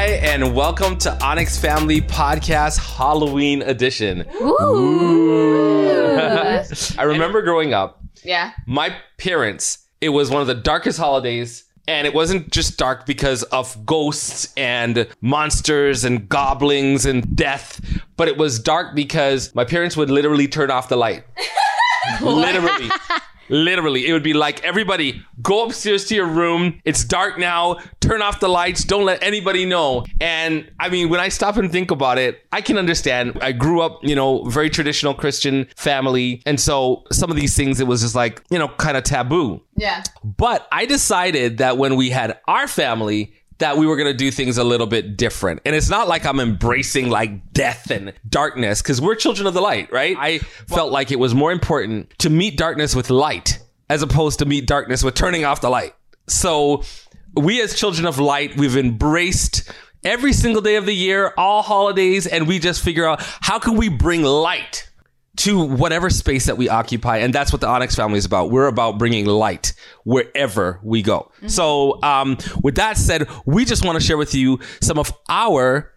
Hi, and welcome to Onyx Family Podcast Halloween Edition. I remember growing up, Yeah. my parents, it was one of the darkest holidays. And it wasn't just dark because of ghosts and monsters and goblins and death, but it was dark because my parents would literally turn off the light. literally. Literally, it would be like everybody go upstairs to your room. It's dark now. Turn off the lights. Don't let anybody know. And I mean, when I stop and think about it, I can understand. I grew up, you know, very traditional Christian family. And so some of these things, it was just like, you know, kind of taboo. Yeah. But I decided that when we had our family, that we were going to do things a little bit different. And it's not like I'm embracing like death and darkness because we're children of the light, right? I felt like it was more important to meet darkness with light as opposed to meet darkness with turning off the light. So we as children of light, we've embraced every single day of the year, all holidays, and we just figure out how can we bring light to whatever space that we occupy. And that's what the Onyx family is about. We're about bringing light wherever we go. So, um, with that said, we just want to share with you some of our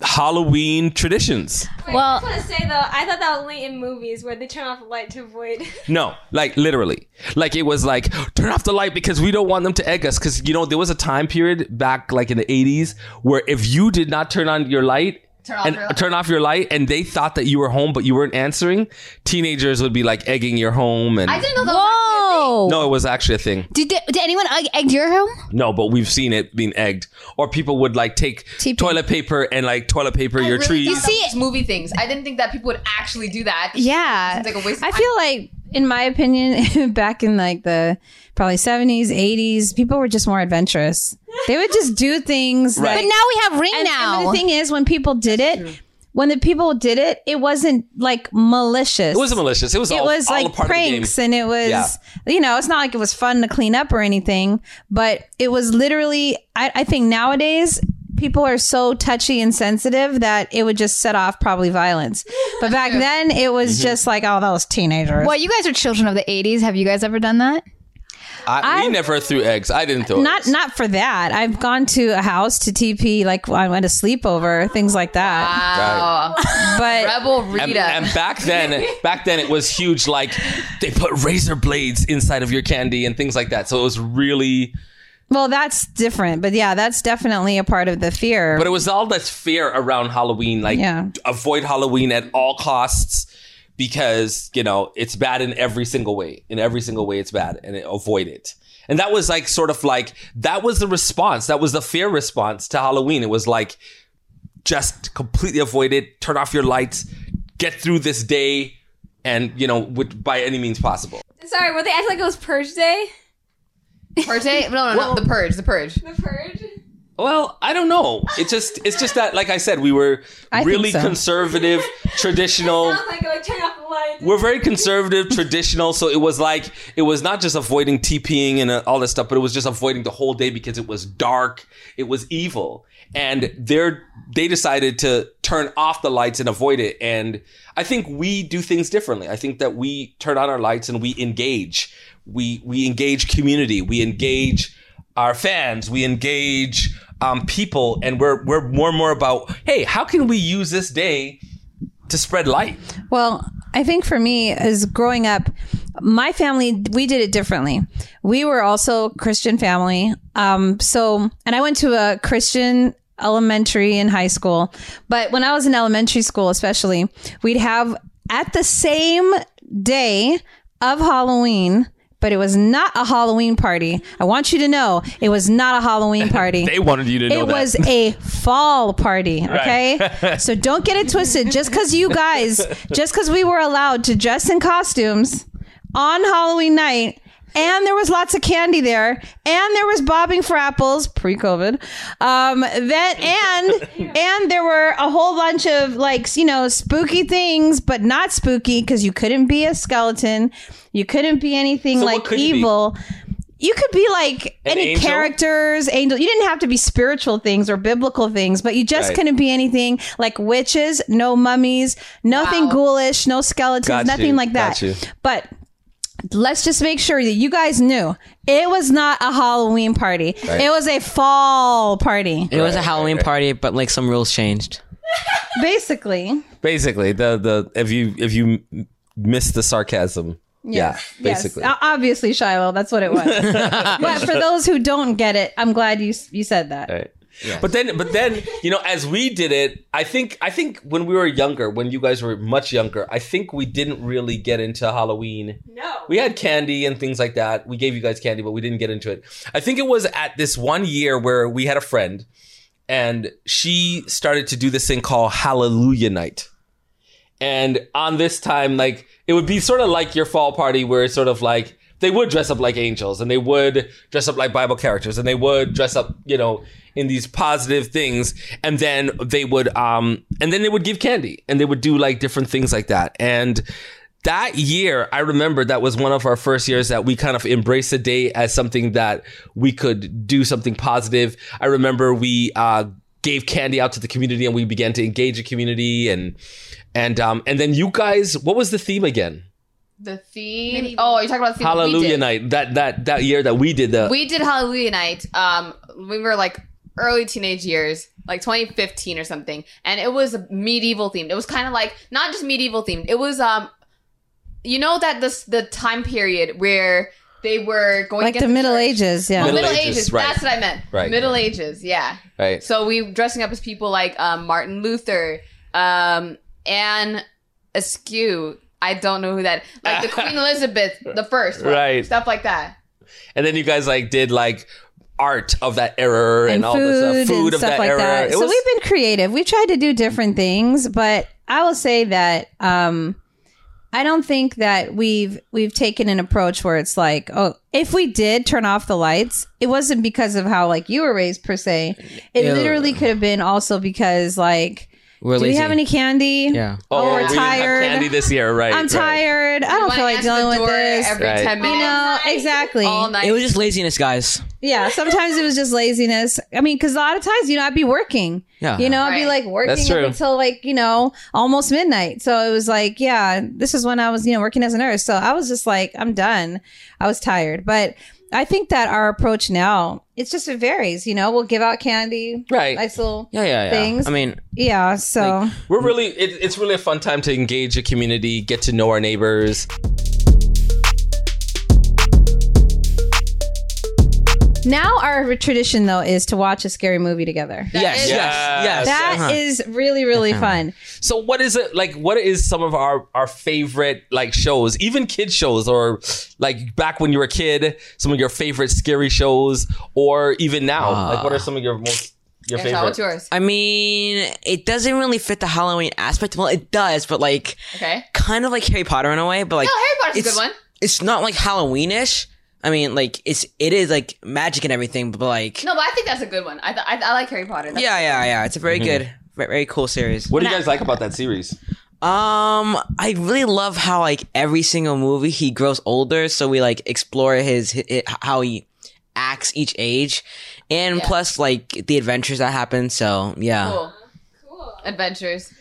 Halloween traditions. Wait, Well- I just want to say though, I thought that was only in movies where they turn off the light to avoid. No, like literally. Like it was like, turn off the light because we don't want them to egg us. Cause you know, there was a time period back like in the 80s where if you did not turn on your light, Turn off and your light. turn off your light and they thought that you were home but you weren't answering, teenagers would be like egging your home and I didn't know that was Whoa! No, it was actually a thing. Did, did anyone egg, egg your home? No, but we've seen it being egged. Or people would like take TP. toilet paper and like toilet paper your really trees. thought that see- was movie things. I didn't think that people would actually do that. Yeah. Seems like a waste of I time. feel like, in my opinion, back in like the probably 70s, 80s, people were just more adventurous. They would just do things. Right. That, But now we have ring and, now. and the thing is, when people did it, when the people did it, it wasn't like malicious. It wasn't malicious. It was It all, was all a like part pranks, of and it was, Yeah. you know, it's not like it was fun to clean up or anything, but it was literally. I, I think nowadays people are so touchy and sensitive that it would just set off probably violence. But back then, it was Mm-hmm. just like, oh, those teenagers. Well, you guys are children of the 80s. Have you guys ever done that? I, we I- never threw eggs. I didn't throw not eggs. not for that. I've gone to a house to TP, like I went to sleepover, things like that. Wow. But Rebel and, Rita. and back then, back then it was huge. Like they put razor blades inside of your candy and things like that. So it was really, well, that's different. But yeah, that's definitely a part of the fear. but it was all this fear around Halloween. Like Yeah. avoid Halloween at all costs because you know it's bad in every single way. In every single way, it's bad, and it, avoid it. And that was like sort of like that was the response. That was the fear response to Halloween. It was like just completely avoid it. Turn off your lights. Get through this day, and you know, with, by any means possible. Sorry, were they acting like it was Purge Day? Purge? No, no, no. the Purge. The Purge. The Purge. Well, I don't know. It's just it's just that like I said, we were I really so. conservative, traditional. Like like turn off the light. We're very conservative, traditional. So it was like it was not just avoiding TPing and uh, all this stuff, but it was just avoiding the whole day because it was dark, it was evil, and they're they decided to turn off the lights and avoid it. And I think we do things differently. I think that we turn on our lights and we engage. We we engage community. We engage our fans. We engage um, people, and we're we're more and more about hey, how can we use this day to spread light? Well, I think for me, as growing up, my family, we did it differently. We were also Christian family. Um, so, and I went to a Christian elementary and high school. But when I was in elementary school, especially, we'd have at the same day of Halloween, but it was not a Halloween party. I want you to know it was not a Halloween party. They wanted you to know it that. was a fall party okay so don't get it twisted just because you guys just because we were allowed to dress in costumes on halloween night and there was lots of candy there and there was bobbing for apples pre-covid um then and and there were a whole bunch of like you know spooky things but not spooky because you couldn't be a skeleton you couldn't be anything So like could you evil you could be like An any angel? characters, angel. You didn't have to be spiritual things or biblical things, but you just Right. couldn't be anything like witches, no mummies, nothing Wow. ghoulish, no skeletons, Got nothing you, like got that. you. But let's just make sure that you guys knew it was not a Halloween party. It was a fall party, It was a Halloween party, but like some rules changed. basically. Basically, the the if you if you m- missed the sarcasm, yeah, basically. Yes, obviously, Shiloh. That's what it was. but for those who don't get it, I'm glad you you said that. Right. But then, but then, you know, as we did it, I think, I think when we were younger, when you guys were much younger, I think we didn't really get into Halloween. No. We had candy and things like that. We gave you guys candy, but we didn't get into it. I think it was at this one year where we had a friend and she started to do this thing called Hallelujah Night. And on this time, like, it would be sort of like your fall party where it's sort of like, they would dress up like angels and they would dress up like Bible characters and they would dress up, you know, in these positive things. And then they would, um, and then they would give candy and they would do like different things like that. And that year, I remember that was one of our first years that we kind of embraced the day as something that we could do something positive. I remember we, uh, gave candy out to the community and we began to engage the community and, and, um, and then you guys, what was the theme again? The theme. Oh, you're talking about the theme. we Hallelujah did. night. That that that year that we did the We did Hallelujah night. Um, we were like early teenage years, like 2015 or something, and it was medieval themed. It was kind of like not just medieval themed. It was um, you know that this the time period where they were going Like against the Middle church? Ages, yeah. Oh, Middle Middle, Ages, Ages. right. That's what I meant. Right. Middle Ages. Yeah. right. So we dressing up as people like um, Martin Luther, um, Anne Askew. I don't know who that. Like the Queen Elizabeth the first, one, Right. Stuff like that. And then you guys like did like art of that era and, and all food, the stuff, food and of stuff that like era. that. So was we've been creative. We've tried to do different things, but I will say that um, I don't think that we've we've taken an approach where it's like, oh, if we did turn off the lights, it wasn't because of how like you were raised per se. It Yeah. literally could have been also because like, We're do lazy. we have any candy? Yeah. oh, we're we didn't have tired. candy this year, right? I'm right. tired. I don't feel like answer the dealing with this. every Right. ten you minutes. know exactly. all night. It was just laziness, guys. Yeah, sometimes it was just laziness. I mean, because a lot of times, you know, I'd be working. Yeah. You know, I'd be like working up until like, you know, almost midnight. So it was like, yeah, this is when I was, you know, working as a nurse. So I was just like, I'm done. I was tired. But I think that our approach now, it's just, it varies. You know, we'll give out candy, Right. nice little, Yeah, yeah, yeah. Things. I mean, yeah. So We're really it, it's really a fun time to engage a community, get to know our neighbors. Now our tradition, though, is to watch a scary movie together. yes, is- yes, Yes. yes. That Uh-huh. is really, really fun. So what is it like what is some of our our favorite like shows, even kid shows or like back when you were a kid, some of your favorite scary shows or even now? Ah. like what are some of your most your Yeah, Sean, favorite? what's yours? I mean, it doesn't really fit the Halloween aspect. Well, it does, but like Okay. kind of like Harry Potter in a way. But like, No, Harry Potter's a it's- good one. It's not like Halloweenish. I mean, like it's it is like magic and everything, but like No, but I think that's a good one. I th- I, I like Harry Potter. That's- yeah, yeah, yeah. It's a very good, very, very cool series. What do you guys like about that series? Um, I really love how like every single movie he grows older, so we like explore his, hi how he acts each age, and Yeah. plus like the adventures that happen. So yeah, Cool. Adventures.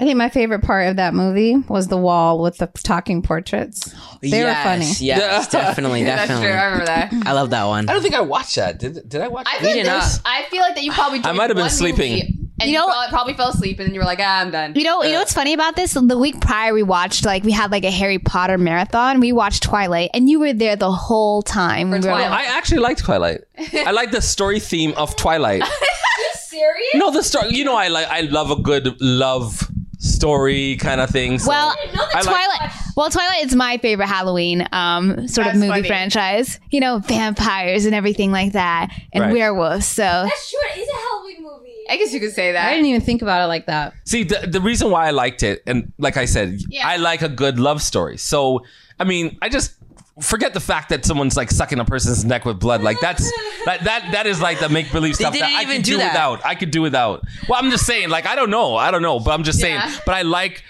I think my favorite part of that movie was the wall with the talking portraits. They were funny. Yes, definitely, That's definitely. true. I remember that. I love that one. I don't think I watched that. Did did I watch I it? feel, did like that- not. I feel like that you probably. I might have been sleeping. movie And You you, know- probably, probably fell asleep, and then you were like, ah, I'm done. You know, you know what's funny about this? The week prior, we watched like we had like a Harry Potter marathon. We watched Twilight, and you were there the whole time. We were like- I actually liked Twilight. I like the story theme of Twilight. You serious? No, the story. You know, I like. I love a good love story kind of thing. so well, know that I like- Twilight. Well, Twilight is my favorite Halloween um, sort That's of movie funny. franchise. You know, vampires and everything like that, and Right. werewolves. So That's true. It is a Halloween movie. I guess you could say that. I didn't even think about it like that. See, the, the reason why I liked it, and like I said, Yeah. I like a good love story. So, I mean, I just forget the fact that someone's like sucking a person's neck with blood. Like that's that that that is like the make believe stuff that I can do do that. without. I could do without. Well, I'm just saying, like I don't know, I don't know, but I'm just Yeah. saying. But I like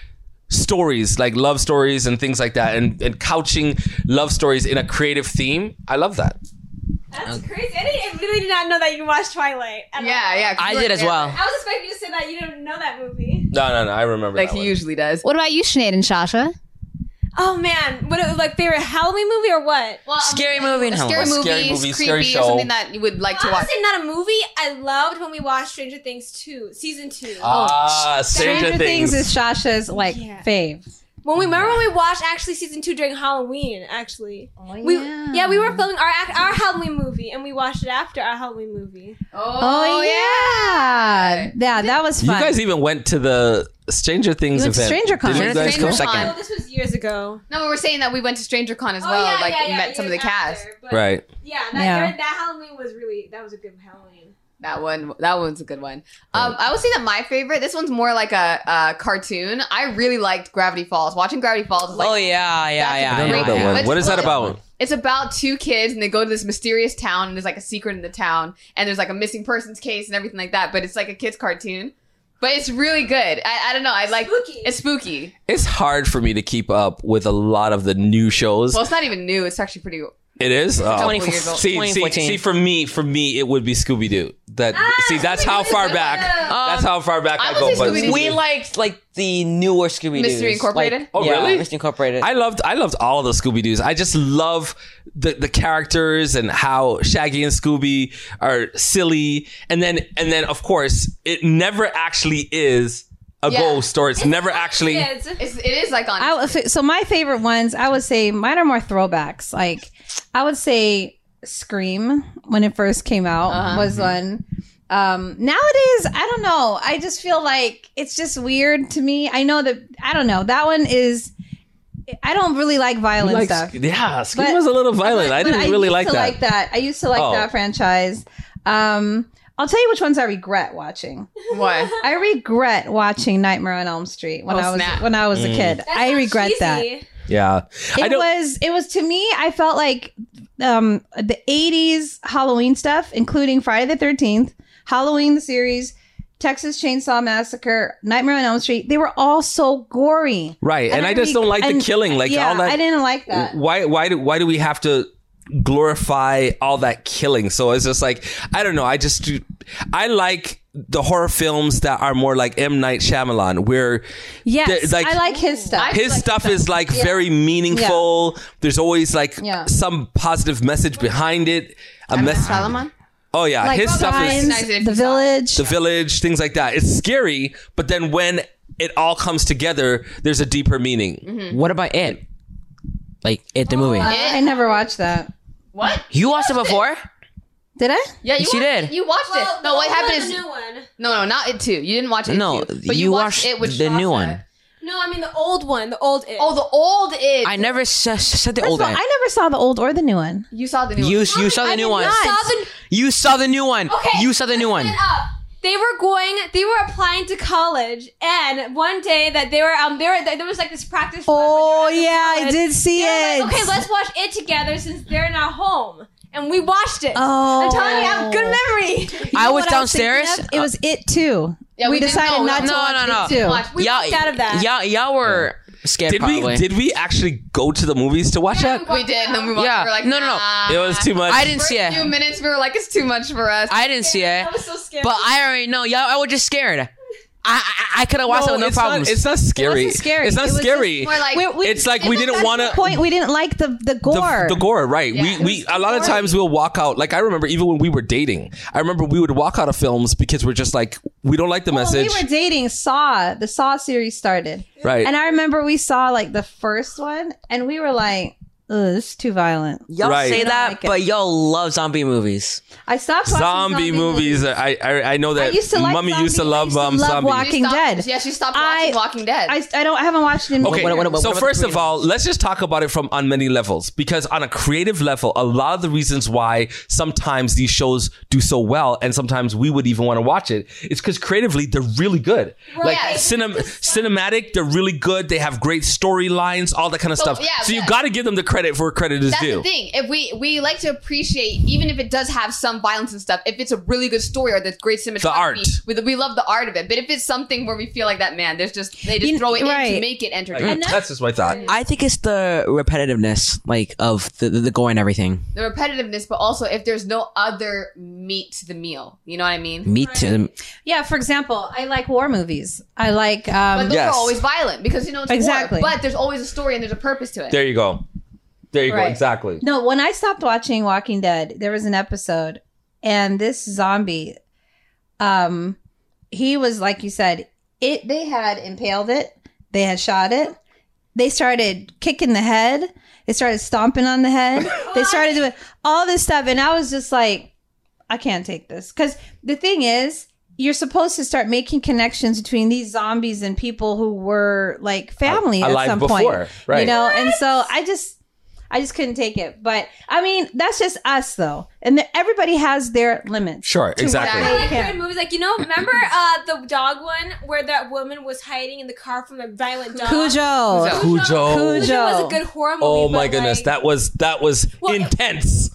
stories, like love stories and things like that, and and couching love stories in a creative theme. I love that. That's crazy. I, didn't, I really did not know that you watched Twilight. at Yeah, all. yeah. 'cause I you did as well. I was expecting you to say that you didn't know that movie. No, no, no. I remember Like that he one. usually does. what about you, Sinead and Shasha? Oh man, what like favorite Halloween movie or what? Well, Scary movie and scary Halloween. movie, Scary movie, creepy, scary or show. something that you would like to I would watch. say not a movie. I loved when we watched Stranger Things 2, season 2. Ah, Stranger, Stranger Things. Things is Shasha's like Yeah. fave. When we remember when we watched actually season 2 during Halloween, actually. Oh, We yeah, we were filming our our Halloween movie and we watched it after our Halloween movie. Oh, yeah. yeah, that was fun. you guys even went to the Stranger Things You went to event. Stranger Con. Didn't you guys Stranger go? Con. Oh, this was years ago. No, we were saying that we went to Stranger Con as Oh, well. yeah, like yeah, yeah, met some of the cast. after, but Right. Yeah, that, Yeah. that Halloween was really that was a good Halloween. That one, that one's a good one. Um, I would say that my favorite. This one's more like a, a cartoon. I really liked Gravity Falls. Watching Gravity Falls. Is like, oh yeah, yeah, yeah. I don't know that one. What is that about? It's about two kids and they go to this mysterious town and there's like a secret in the town and there's like a missing persons case and everything like that. But it's like a kids cartoon. But it's really good. I, I don't know. I like Spooky. it's spooky. It's hard for me to keep up with a lot of the new shows. Well, it's not even new. It's actually pretty. It is. Oh. couple years old. See, see, 2014. see. For me, for me, it would be Scooby Doo. That ah, see, oh that's how far back. That's how far back I I, go. But We liked like the newer Scooby Doo. Mystery Incorporated? Oh, yeah, really? Mystery Incorporated. I loved, I loved all of the Scooby Doo's. I just love the the characters and how Shaggy and Scooby are silly, and then and then of course it never actually is a Yeah. ghost or it's never actually. Kids. It's, it is like on. I, so my favorite ones, I would say mine are more throwbacks. Like I would say Scream when it first came out Uh-huh. was one. Um, nowadays, I don't know. I just feel like it's just weird to me. I know that I don't know. That one is. I don't really like violent Like, stuff. yeah, Scream But- was a little violent. I didn't really used like to that. like that. I used to like Oh. that franchise. Um, I'll tell you which ones I regret watching. what? I regret watching Nightmare on Elm Street when Oh, I was snap. when I was a kid. That's I not regret that. Yeah, It don't. was it was to me. I felt like um, the '80s Halloween stuff, including Friday the Thirteenth, Halloween the series, Texas Chainsaw Massacre, Nightmare on Elm Street. They were all so gory. right, and, I, just don't like the killing. Like yeah, all that. I didn't like that. why why do why do we have to glorify all that killing so it's just like i don't know i just do i like the horror films that are more like m night Shyamalan, where Yes, the- like- I like his stuff. His like stuff stuff. is like very meaningful there's always like Yeah. some positive message behind it a mess Salomon? oh yeah like his stuff Signs, is Nice the you saw it. Village. the village things like that it's scary but then when it all comes together there's a deeper meaning mm-hmm. what about it? Like it, the movie. Oh, I never watched that. What? You watched it before? Did I? Yeah, you Yes, you watched, did. You watched Well, it. No, what happened old is the new one. no, no, not it too. You didn't watch it. No, too, but you watched it with the new Shasta. one. No, I mean the old one, the old it. Oh, the old it. I never s- s- said the old of all, one. I never saw the old or the new one. you saw the new You one. you saw the I new did one. not. You saw the new one. Okay, You saw the new one. Listen up. They were going. They were applying to college, and one day that they were um, there there was like this practice. Oh when they were yeah, I did see They it. were like, okay, let's watch it together since they're not home, and we watched it. Oh. I'm telling you, I have good memory. You I was downstairs. thinking of? It was it too. Yeah, we, we didn't decided know. not to No, watch no, no. it too. Watch. We y'all, out of that. Y'all, y'all were scared. did probably. we did we actually go to the movies to watch that We did, and then we watched. Yeah. We were like, No, no, no. nah. it was too much I didn't First see few it. minutes, we were like, it's too much for us. I didn't see it. I was so scared. But I already know y'all. I was just scared. I I, I could have watched it with no it's problems. Not, it's not scary. wasn't scary. It's not It scary. More like We- we- it's like we didn't want to. point we didn't like the the gore. The, the gore, right? Yeah. we we a lot of times we'll walk out. Like I remember, even when we were dating, I remember we would walk out of films because we're just like we don't like the When message, we were dating, Saw the Saw series started, right? and I remember we saw like the first one, and we were like, "Ugh, this is too violent." y'all Right. say that, like it. but y'all love zombie movies. I stopped watching zombie, movies. I, I I know I used to like Mummy used to I love used to um, love zombies. Walking She stopped- Dead. Yeah, she stopped I- watching Walking Dead. I, I don't I haven't watched it in Okay, What- what- what- so what- first what- of all, let's just talk about it from on many levels because on a creative level, a lot of the reasons why sometimes these shows do so well and sometimes we would even want to watch it is because creatively they're really good. Like Yeah. cinem- cinematic, they're really good. They have great storylines, all that kind of So, stuff. yeah, so you yeah. got to give them the Well, credit for credit is That's due. the thing. If we we like to appreciate, even if it does have some violence and stuff, if it's a really good story or there's great cinematography, the art. We, we love the art of it. But if it's something where we feel like that, man, there's just they just You- throw it in to make it entertaining. That's just my thought. I think it's the repetitiveness, like of the the, the gore and everything. the repetitiveness, but also if there's no other meat to the meal. You know what I mean? Me too. Yeah, for example, I like war movies. I like But um those Yes. are always violent because you know it's Exactly. war. But there's always a story and there's a purpose to it. There you go. There you go. Exactly. No, when I stopped watching Walking Dead, there was an episode and this zombie um he was like you said, it they had impaled it, they had shot it. They started kicking the head. They started stomping on the head. They started doing all this stuff and I was just like I can't take this cuz the thing is you're supposed to start making connections between these zombies and people who were like family at some before, point. right. You know, and so I just I just couldn't take it. But I mean, that's just us though. And the, everybody has their limits. Sure. Exactly. Exactly. like Yeah. Korean movies, like you know, remember uh, the dog one where that woman was hiding in the car from a violent dog. Cujo. Cujo. Cujo. Cujo. Cujo was a good horror movie. Oh my goodness, like, that was that was Well- intense.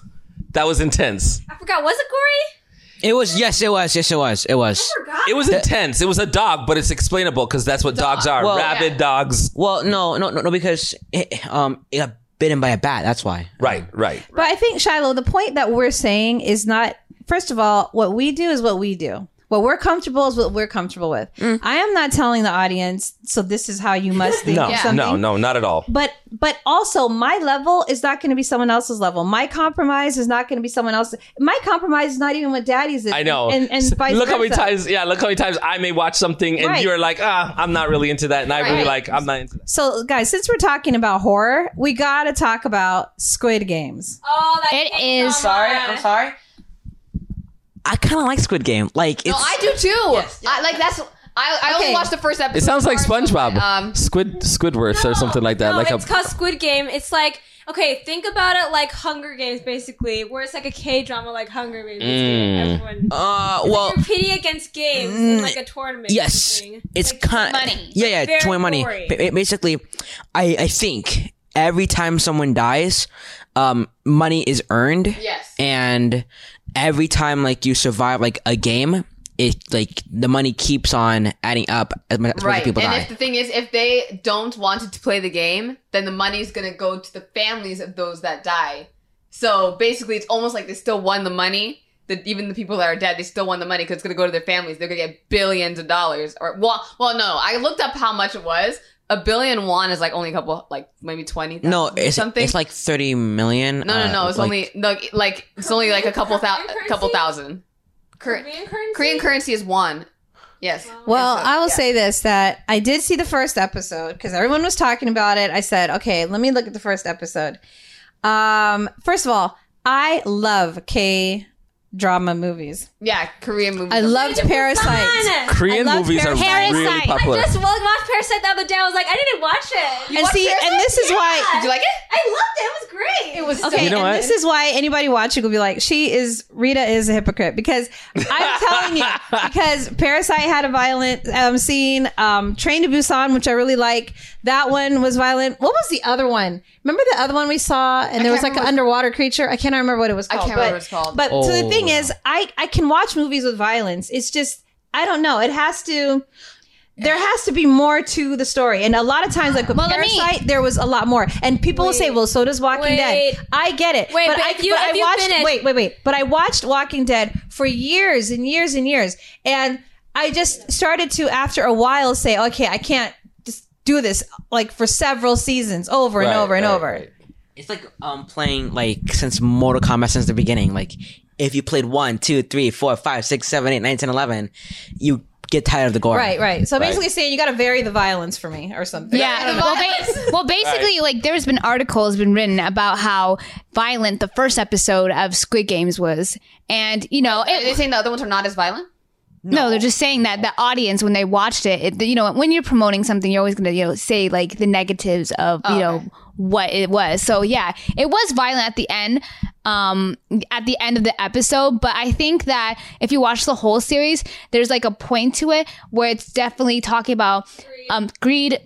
That was intense. I forgot. Was it gory? It was yes, it was yes, it was, it was. I forgot. It was intense. It was a dog, but it's explainable because that's what dogs are. Well- Rabid Yeah. dogs. Well, no, no, no, no, because it, um, it got bitten by a bat. That's why. Right. Right. But I think Shiloh, the point that we're saying is not. First of all, what we do is what we do. What we're comfortable is what we're comfortable with. I am not telling the audience. So this is how you must think. No. Yeah. something. No. No. Not at all. But but also my level is not going to be someone else's level. My compromise is not going to be someone else's. My compromise is not even what Daddy's is. I know. And, and So vice look how many times. Yeah. Look how many times I may watch something and Right. you're like, ah, I'm not really into that, and I really like, I'm not into that. So, guys, since we're talking about horror, we got to talk about Squid Games. Oh, that It came Sorry, uh, I'm sorry. I kind of like Squid Game. Like it's No, I do too. Yes, I like that's. I, I Okay. only watched the first episode. It sounds like before, so, SpongeBob, Um, Squid, Squidward, or something like that. No, like it's a called Squid Game. It's like okay, think about it like Hunger Games, basically, where it's like a K drama, like Hunger Games. Mm. Everyone. uh, well, You're competing against games in like a tournament. yes, something. it's Like, kind money. Yeah, yeah, Very to win money. gory. Ba- Basically, I I think every time someone dies, um, money is earned. Yes. and every time like you survive like a game, it like the money keeps on adding up as much as right. people and die. if the thing is, if they don't want to play the game, then the money's gonna go to the families of those that die. So basically, it's almost like they still won the money. That even the people that are dead, they still won the money because it's gonna go to their families. They're gonna get billions of dollars. Or well, well, no, I looked up how much it was. A billion won is like only a couple, like maybe twenty. no, it's something. it's like thirty million. no, no, no. uh, It's like- only no, like it's only like a couple thousand, couple thousand. Cor- Korean currency. Korean currency is one. Yes. Well, so- I will yeah. say this that I did see the first episode because everyone was talking about it. I said, okay, let me look at the first episode. Um, first of all, I love K drama movies. Yeah, Korean movies. I are- loved Parasite. Korean I love movies are Parasite. really I popular. I just wa- watched Parasite the other day. I was like, I didn't watch it. And watched see, Parasite? and this is why Did you like it? I loved it. It was great. It was Okay, You know and what? this is why anybody watching will be like, she is Rita is a hypocrite because I'm telling you because Parasite had a violent um, scene. Um, Train to Busan, which I really like, that one was violent. What was the other one? Remember the other one we saw, and there was like an underwater creature. I can't remember what it was I called. can't but, remember what it's called. But so the Oh. thing is, I I can watch movies with violence. It's just I don't know. It has to. There has to be more to the story, and a lot of times, like with Well, let me- Parasite, there was a lot more. And people will say, "Well, so does Walking Wait. Dead." I get it. Wait, but I, if you- I if you watched. finish- Wait, wait, wait. But I watched Walking Dead for years and years and years, and I just started to, after a while, say, "Okay, I can't just do this like for several seasons, over and Right, over and right, over." right. It's like um playing like since Mortal Kombat since the beginning. Like if you played one, two, three, four, five, six, seven, eight, nine, ten, eleven, you get tired of the gore. Right, right. So Right. basically, saying you got to vary the violence for me or something. Yeah. Well, ba- well, basically, like there's been articles been written about how violent the first episode of Squid Games was, and you know, Are they it, saying the other ones are not as violent? No, they're just saying that the audience when they watched it, it, you know, when you're promoting something, you're always gonna you know say like the negatives of you know okay. what it was. So yeah, it was violent at the end, um, at the end of the episode. But I think that if you watch the whole series, there's like a point to it where it's definitely talking about um greed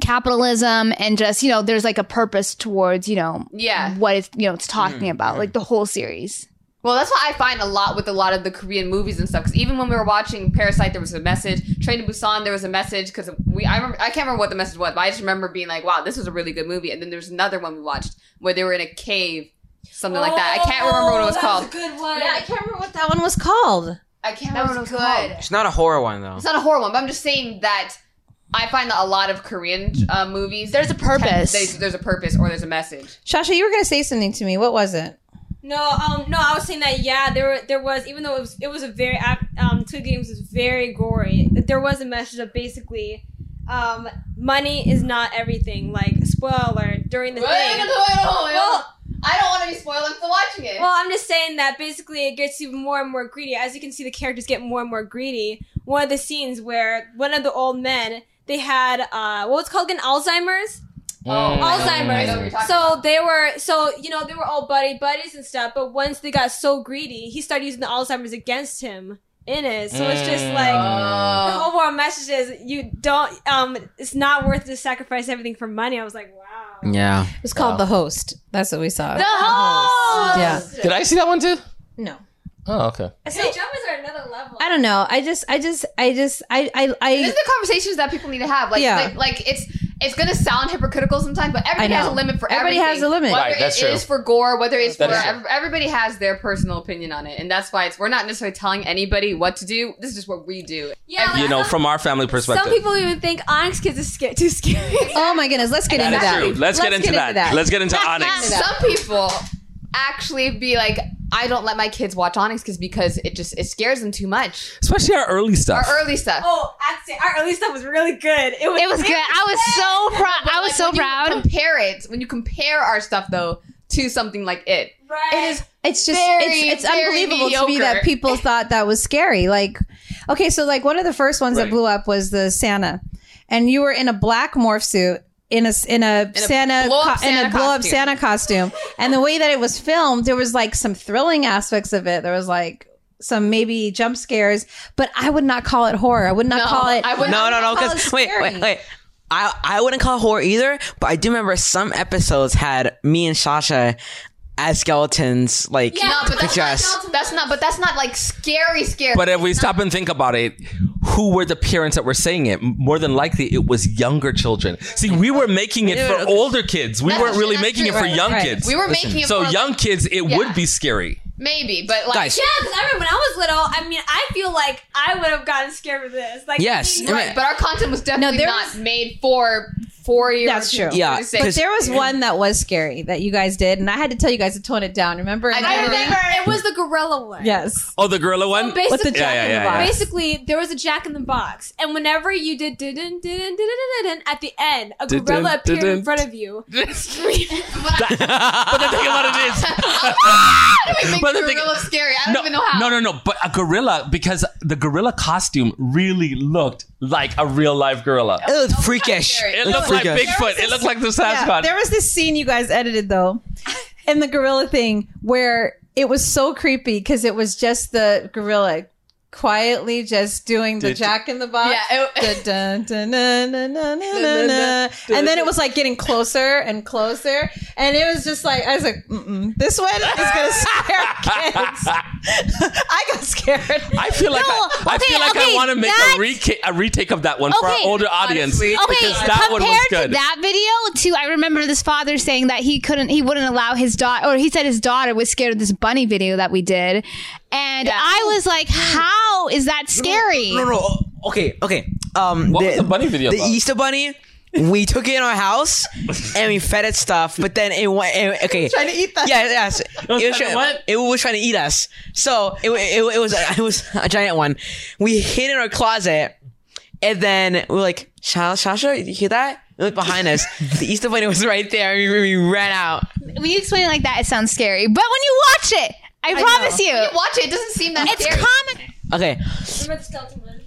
capitalism and just you know there's like a purpose towards you know Yeah. what it's you know it's talking about like the whole series. Well, that's what I find a lot with a lot of the Korean movies and stuff. Because even when we were watching Parasite, there was a message. Train to Busan, there was a message. Because we, I, remember, I can't remember what the message was, but I just remember being like, "Wow, this was a really good movie." And then there's another one we watched where they were in a cave, something like that. I can't remember what it was called. good one. Yeah, I can't remember what that one was called. I can't That remember what was it was called. good. It's not a horror one though. It's not a horror one, but I'm just saying that I find that a lot of Korean uh, movies There's a purpose. There's, there's a purpose or there's a message. Shasha, you were gonna say something to me. What was it? No, um, no, I was saying that yeah, there there was, even though it was, it was a very, um, Squid Games was very gory. There was a message of basically, um, money is not everything. Like spoiler during the thing. Well, I don't want to be spoiled. I'm watching it. Well, I'm just saying that basically it gets even more and more greedy. As you can see, the characters get more and more greedy. One of the scenes where one of the old men, they had uh, what was it called again, Alzheimer's. Oh, Alzheimer's. I know what you're talking So they were, so you know, they were all buddy buddies and stuff. But once they got so greedy, he started using the Alzheimer's against him in it. So it's just like the Oh. overall message is you don't. Um, it's not worth to sacrifice everything for money. I was like, wow. Yeah. It was called The Host. That's what we saw. The host. Yeah. Did I see that one too? No. Oh, okay. So jumpers are another level. I don't know. I just, I just, I just, I, I, These I. are the conversations that people need to have. Like, Yeah. like, like it's it's gonna sound hypocritical sometimes, but everybody has a limit for Everybody everything. has a limit. Whether Right, that's it true. is for gore, whether it's That for is true. ev- everybody has their personal opinion on it, and that's why it's we're not necessarily telling anybody what to do. This is just what we do. yeah, You know, from our family perspective. Some people even think Onyx Kids is sca- too scary. Oh my goodness. Let's get into That's that. true. Let's, get, into, that. Let's get into Onyx. Some people actually be like, I don't let my kids watch Onyx because because it just it scares them too much. Especially our early stuff. Our early stuff. oh, actually, our early stuff was really good. It was, It was good. I was so proud. I was like, so when you proud. compare it when you compare our stuff though to something like it. Right. It is It's just Very, it's it's very unbelievable to me that people thought that was scary. Like, okay, so like one of the first ones Right. that blew up was the Santa, and you were in a black morph suit in a in a Santa blow-up co- in a blow up. Santa costume, and the way that it was filmed, there was like some thrilling aspects of it. There was like some maybe jump scares, but I would not call it horror. I would not No, call it. I would No, not no, no. call Because wait, wait, wait. I I wouldn't call it horror either, but I do remember some episodes had me and Shasha as skeletons, like Yeah, No, but that's dress. not, that's not. But that's not like scary, scary. But if we stop and think about it, who were the parents that were saying it? More than likely, it was younger children. See, we were making it for older kids. We That's weren't really true, making it for true. young Right. kids. we were making it so for, young kids, it Yeah. would be scary. maybe, but like Guys. Yeah, because I remember when I was little. I mean, I feel like I would have gotten scared with this. Like, Yes, being- I right. But our content was definitely there not was- made for four years. That's true. Yeah, to. But there was one that was scary that you guys did, and I had to tell you guys to tone it down. Remember? I in know. the- I remember it was the gorilla one. Yes. Oh, the gorilla one. So basically, the jack Yeah, in yeah, the yeah, box. yeah. basically, there was a jack in the box, and whenever you did didn't didn't didn't didn't at the end, a Didn't, gorilla appeared in didn't. front of you. But the thing about it is, How do we make But the the thing- gorilla scary? I don't no, even know how. no, no, no. But a gorilla, because the gorilla costume really looked like a real life gorilla. it was freakish. scary. It was looked like freakish. Bigfoot. It looked like the Yeah, Sasquatch. there was this scene you guys edited though, in the gorilla thing where it was so creepy because it was just the gorilla quietly just doing the Jack in the Box. Yeah, it- Dun, dun, dun, dun, dun, dun, dun, dun. and then it was like getting closer and closer, and it was just like I was like, Mm-mm, "This one is gonna scare kids." I got scared. I feel like I, I okay, feel like I want to make a, that's- reca- a retake of that one for our older audience honestly. Okay, because that one was compared to that video, too, I remember this father saying that he couldn't, he wouldn't allow his daughter, or he said his daughter was scared of this bunny video that we did, and I was like, hmm. "How is that scary?" No, no. Okay, okay. Um, What was the bunny video The about? Easter bunny. We took it in our house and we fed it stuff, but then it went. It, okay, trying to eat that. Yeah, yes. It was was, trying to trying, what? it was trying to eat us. So it, it, it was it was a giant one. We hid in our closet, and then we were like, "Sha- Shasha, you hear that?" It was behind us. The Easter bunny was right there. We, we ran out. When you explain it like that, it sounds scary, but when you watch it, I, promise you, Watch it. It doesn't seem that it's scary. common. Okay, Remember the skeleton one?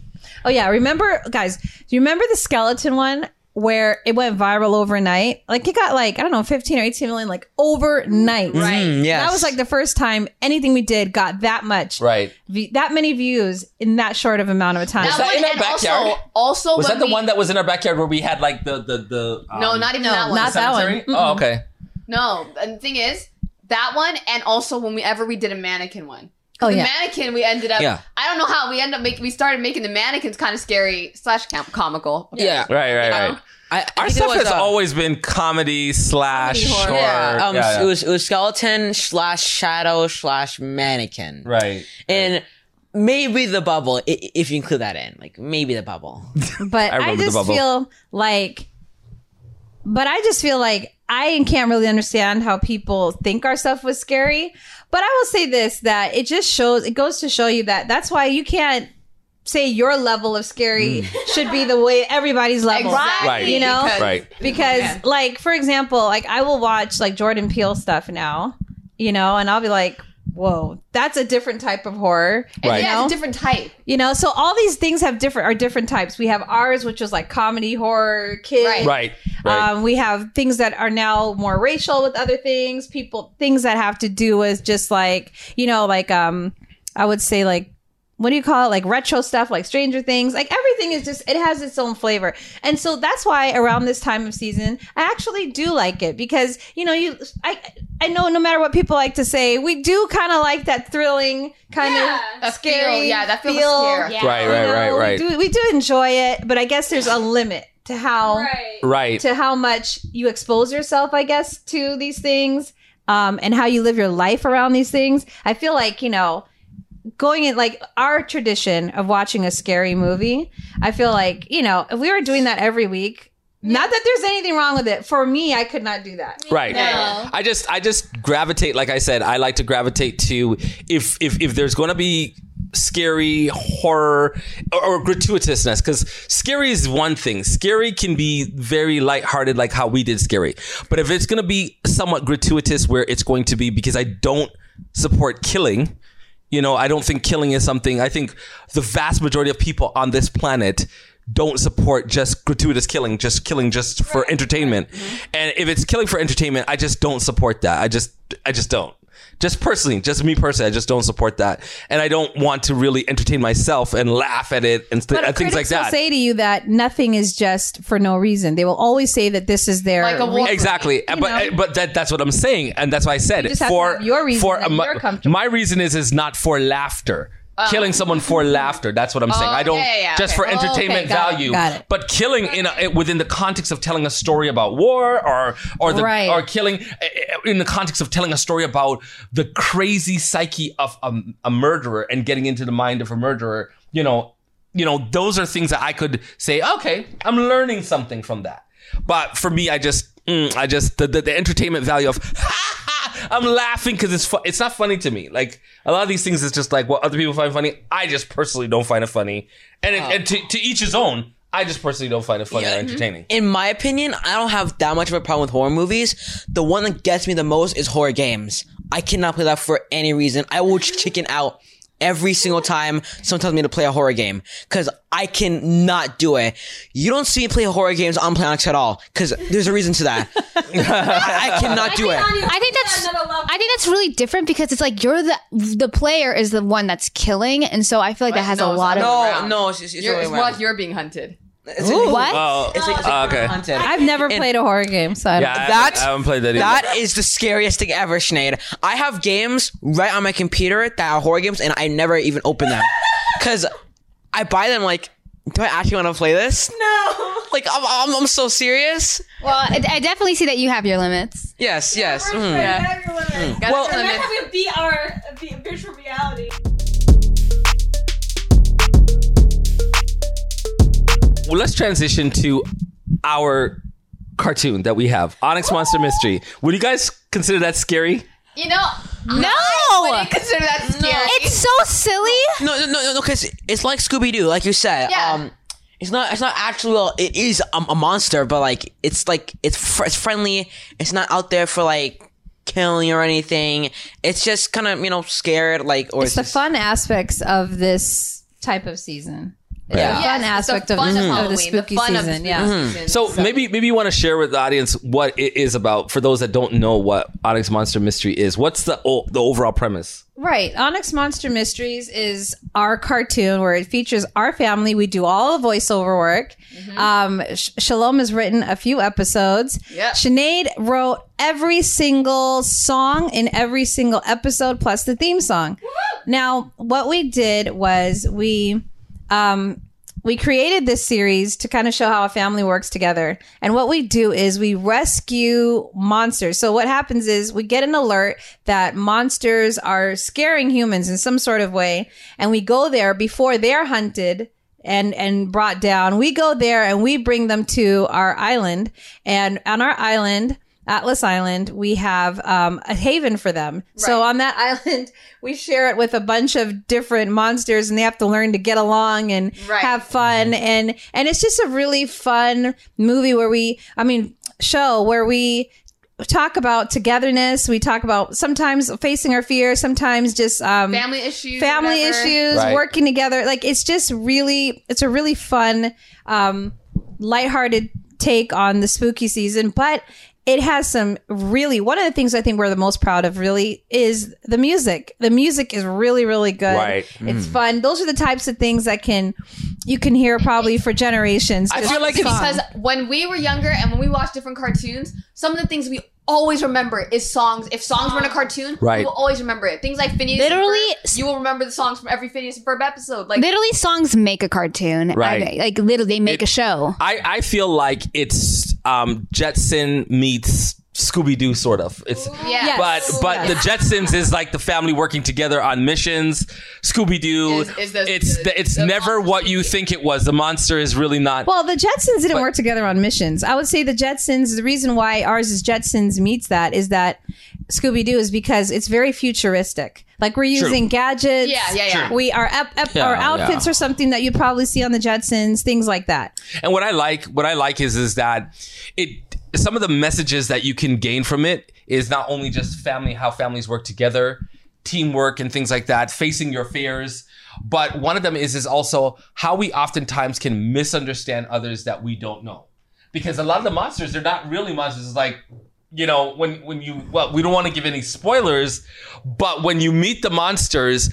Oh yeah, remember guys, do you remember the skeleton one where it went viral overnight. Like it got like I don't know, 15 or 18 million like overnight. Right. Mm, yes. That was like the first time anything we did got that much, Right. v- that many views in that short of amount of a time. That, that one in our backyard? Also, also Was when that the we- one that was in our backyard where we had like the the the um, No, not even that one. not that one. cemetery? Oh, okay. No, and the thing is, that one, and also whenever we did a mannequin one. Oh, the yeah. mannequin, we ended up. Yeah. I don't know how we ended up making. We started making the mannequins kind of scary slash com- comical. yeah. Right, right, Yeah. right. I, I Our stuff was, has uh, always been comedy slash Comedy horror. horror. Yeah, um, Yeah, yeah. it was it was skeleton slash shadow slash mannequin, right. and maybe the bubble if you include that in, like maybe the bubble. but I I, just feel like but I just feel like I can't really understand how people think our stuff was scary. But I will say this that it just shows it goes to show you that that's why you can't say your level of scary mm. should be the way everybody's level. Exactly. Right. You know? Because- Right. Because Yeah. like for example, like I will watch like Jordan Peele stuff now, you know, and I'll be like, "Whoa, that's a different type of horror." And Right. yeah, You know? it's a different type. You know, so all these things have different are different types. We have ours, which was like comedy, horror, kids. Right. Right. Right. Um, we have things that are now more racial with other things. People things that have to do with just like you know, like um, I would say like what do you call it? Like retro stuff, like Stranger Things. Like everything is just it has its own flavor, and so that's why around this time of season, I actually do like it because you know you I I know no matter what people like to say, we do kind of like that thrilling kind Yeah. of That scary. feel, yeah, that feels feel. scary. Yeah. right, right, right, right. We do, we do enjoy it, but I guess there's a limit to how Right. Right. to how much you expose yourself, I guess, to these things, um, and how you live your life around these things. I feel like you know, going in like our tradition of watching a scary movie. I feel like you know, if we were doing that every week. Not that there's anything wrong with it. For me, I could not do that. Right. No. I just I just gravitate like I said, I like to gravitate to if if if there's going to be scary horror or, or gratuitousness cuz scary is one thing. Scary can be very lighthearted like how we did scary. But if it's going to be somewhat gratuitous where it's going to be because I don't support killing, you know, I don't think killing is something. I think the vast majority of people on this planet don't support just gratuitous killing, just killing just for entertainment. Mm-hmm. And if it's killing for entertainment, I just don't support that. I just, I just don't. Just personally, just me personally, I just don't support that, and I don't want to really entertain myself and laugh at it and, th- things like critics will say to you that nothing is just for no reason. They will always say that this is their Like a wolf- Exactly, but know? but that that's what I'm saying, and that's why I said You just have to for have your reason for that my, you're comfortable. my reason is is not for laughter. Killing someone for laughter. That's what I'm saying. Oh, I don't yeah, yeah, yeah, just okay. for Oh, okay, entertainment got it, value. got it. But killing in a, within the context of telling a story about war, or or the Right. or killing eh, eh, in the context of telling a story about the crazy psyche of a, a murderer and getting into the mind of a murderer. You know, you know, those are things that I could say. Okay, I'm learning something from that. But for me, I just, mm, I just the, the, the entertainment value of. I'm laughing because it's fu- it's not funny to me. Like a lot of these things is just like what other people find funny. I just personally don't find it funny, and, it, oh. and to, to each his own. I just personally don't find it funny or entertaining. In my opinion, I don't have that much of a problem with horror movies. The one that gets me the most is horror games. I cannot play that for any reason. I will chicken out every single time someone tells me to play a horror game because I cannot do it. You don't see me play horror games on Planix at all because there's a reason to that. I, I cannot do it. I think that's I think that's really different because it's like you're the the player is the one that's killing, and so I feel like that has No, a lot of. No, around. no, it's, it's, it's You're, the it's more like you're being hunted. It's like- What? Oh, It's like, it's like uh, okay. hunted. I've never played a horror game, so I don't Yeah, I, That- haven't, I haven't played that either. That is the scariest thing ever, Sinead. I have games right on my computer that are horror games, and I never even open them because I buy them like, do I actually want to play this? No. Like, I'm, I'm, I'm so serious. Well, I, I definitely see that you have your limits. Yes, yes. Yeah. Gotta Gotta Well- limit. That's how we beat our beat virtual reality. Well, let's transition to our cartoon that we have, Onyx Monster Mystery. Would you guys consider that scary? You know, No, I wouldn't consider that scary. it's so silly. No, no, no, no, because it's like Scooby Doo, like you said. Yeah. Um, it's not. It's not actually. Well, it is a, a monster, but like it's like it's fr- it's friendly. It's not out there for like killing or anything. It's just kind of you know scared, like or It's the just- fun aspects of this type of season. It's Yeah. Fun yes, it's the aspect of- fun of the Halloween, spooky fun the season, spooky yeah. season. So maybe maybe you want to share with the audience what it is about for those that don't know what Onyx Monster Mystery is. What's the o- the overall premise? Right. Onyx Monster Mysteries is our cartoon where it features our family. We do all the voiceover work. Um, Sh- Shalom has written a few episodes. Yep. Sinead wrote every single song in every single episode plus the theme song. Now, what we did was we um, we created this series to kind of show how a family works together. And what we do is we rescue monsters. So what happens is we get an alert that monsters are scaring humans in some sort of way, and we go there before they're hunted and and brought down. We go there and we bring them to our island. And on our island, Atlas Island, we have um, a haven for them. So on that island, we share it with a bunch of different monsters, and they have to learn to get along and Right. have fun. And and it's just a really fun movie where we, I mean, show where we talk about togetherness. We talk about sometimes facing our fears, sometimes just um, family issues, family whatever. issues, Right. working together. Like it's just really, it's a really fun, um, lighthearted take on the spooky season, but it has some really one of the things I think we're the most proud of really is the music. The music is really, really good. Right. It's mm. fun. Those are the types of things that can you can hear probably for generations. I feel like fun. because when we were younger and when we watched different cartoons, some of the things we always remember is songs. If songs were in a cartoon, Right. we will always remember it. Things like Phineas. Literally, and Ferb, you will remember the songs from every Phineas and Ferb episode. Like Literally, songs make a cartoon. Right. I- like literally, they make It- a show. I I feel like it's um, Jetson meets Scooby Doo, sort of. It's yeah, Yes. but but the Jetsons is like the family working together on missions. Scooby Doo, Is- is the- it's the- the, it's the never monster what you think it was. The monster is really not. Well, the Jetsons didn't But- work together on missions. I would say the Jetsons, the reason why ours is Jetsons meets that is that Scooby Doo is because it's very futuristic. Like we're using gadgets. Yeah, yeah, yeah. We our ep, ep, Yeah, our outfits yeah. are something that you'd probably see on the Jetsons, things like that. And what I like, what I like is, is that it. Some of the messages that you can gain from it is not only just family, how families work together, teamwork, and things like that, facing your fears. But one of them is is also how we oftentimes can misunderstand others that we don't know, because a lot of the monsters they're not really monsters. It's like you know when when you well we don't want to give any spoilers, but when you meet the monsters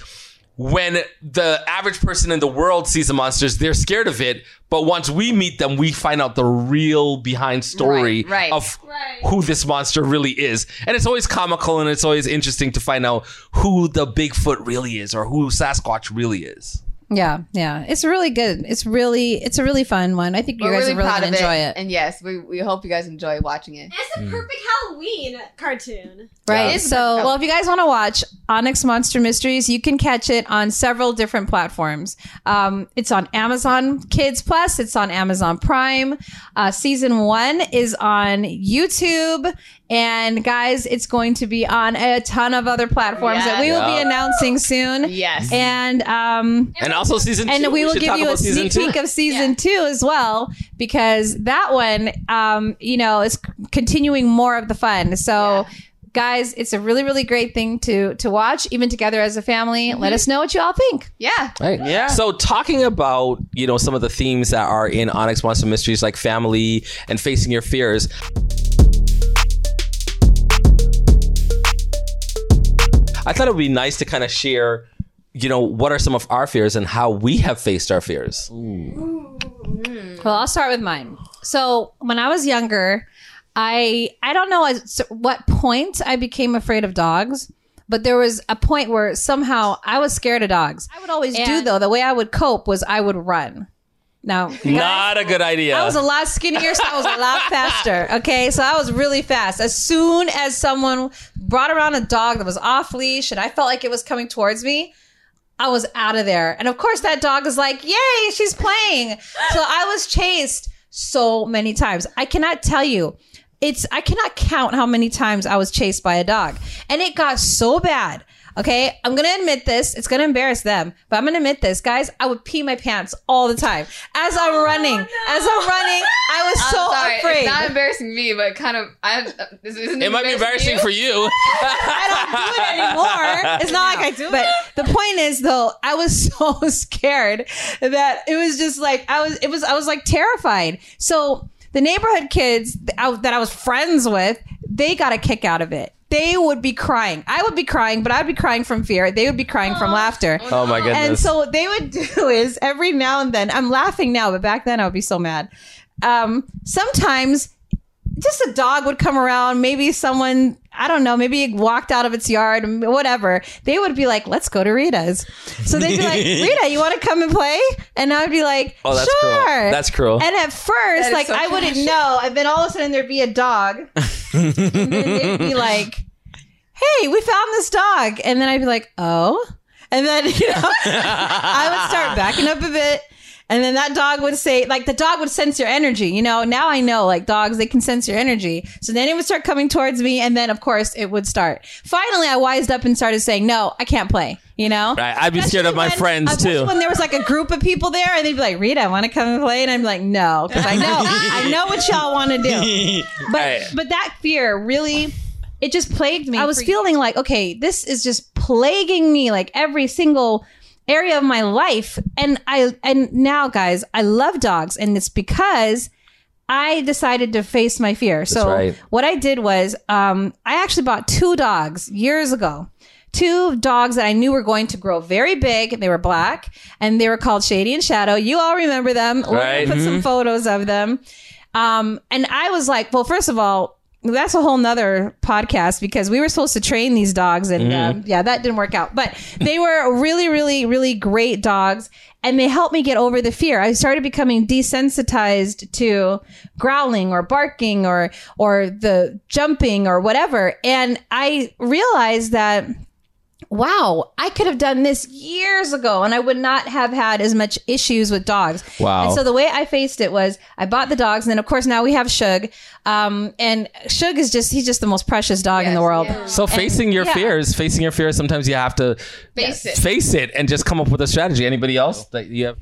when the average person in the world sees the monsters, they're scared of it. But once we meet them, we find out the real behind story Right, right. of Right. who this monster really is. And it's always comical and it's always interesting to find out who the Bigfoot really is or who Sasquatch really is. Yeah, yeah. It's really good. It's really it's a really fun one. I think you We're guys really are really proud gonna of enjoy it. it. And yes, we, we hope you guys enjoy watching it. It's a perfect Halloween cartoon. Right. It is So, well, if you guys want to watch Onyx Monster Mysteries, you can catch it on several different platforms. Um, it's on Amazon Kids Plus. It's on Amazon Prime. Uh, season one is on YouTube. And guys, it's going to be on a ton of other platforms that we will Yeah. be announcing soon. Yes. And um, And also season two. and we will should give you a sneak peek of season two as well because that one um you know is continuing more of the fun so guys it's a really really great thing to to watch even together as a family let us know what you all think yeah. Right. Yeah. So talking about, you know, some of the themes that are in Onyx Monster Mysteries like family and facing your fears. I thought it would be nice to kind of share, you know, what are some of our fears and how we have faced our fears. well i'll start with mine. So when i was younger i i don't know at what point i became afraid of dogs but there was a point where somehow i was scared of dogs. I would always do though. The way i would cope was i would run now Not a good idea. I was a lot skinnier, so I was a lot faster. Okay, so I was really fast. As soon as someone brought around a dog that was off leash and I felt like it was coming towards me, I was out of there. And of course, that dog is like, "Yay, she's playing!" So I was chased so many times. I cannot tell you. It's I cannot count how many times I was chased by a dog, and it got so bad. Okay, I'm gonna admit this. It's gonna embarrass them, but I'm gonna admit this, guys. I would pee my pants all the time as I'm running. As I'm running, I was I'm so sorry, afraid. It's not embarrassing me, but kind of. I. Uh, this isn't It might be embarrassing for you. I don't do it anymore. It's not like I do it. But the point is, though, I was so scared that it was just like I was. It was. I was like terrified. So the neighborhood kids that I, that I was friends with, they got a kick out of it. They would be crying. I would be crying, but I'd be crying from fear. They would be crying from laughter. Oh my goodness. And so what they would do is every now and then, I'm laughing now, but back then I would be so mad. Um, sometimes just a dog would come around, maybe someone, I don't know, maybe it walked out of its yard, whatever. They would be like, let's go to Rita's. So they'd be like, Rita, you want to come and play? And I would be like, Oh, that's cruel. That's cruel. And at first, is like, so I wouldn't know. And then all of a sudden there'd be a dog. and then they'd be like, hey, we found this dog. And then I'd be like, oh. And then, you know, I would start backing up a bit. And then that dog would say, like, the dog would sense your energy. You know, now I know, like, dogs, they can sense your energy. So then it would start coming towards me. And then, of course, it would start. Finally, I wised up and started saying, no, I can't play, you know? Right, I'd be scared of my when- friends, too. When there was like a group of people there, and they'd be like, "Rita, I want to come and play?" And I'm like, "No," because I know, I know what y'all want to do. But Right. but that fear really, it just plagued me. I was feeling like, okay, this is just plaguing me, like every single area of my life. And I and now, guys, I love dogs, and it's because. I decided to face my fear. So right. what I did was um, I actually bought two dogs years ago. Two dogs that I knew were going to grow very big. They were black and they were called Shady and Shadow. You all remember them. We're Right. gonna put some photos of them. Um, and I was like, well, first of all, that's a whole nother podcast because we were supposed to train these dogs and um, yeah, that didn't work out. But they were really, really, really great dogs and they helped me get over the fear. I started becoming desensitized to growling or barking or or the jumping or whatever. And I realized that wow, I could have done this years ago and I would not have had as much issues with dogs. Wow. And so the way I faced it was I bought the dogs and then of course now we have Shug. Um, and Shug is just, he's just the most precious dog in the world. yeah. So facing your yeah. fears, facing your fears, sometimes you have to Face it. face it and just come up with a strategy. Anybody else that you have?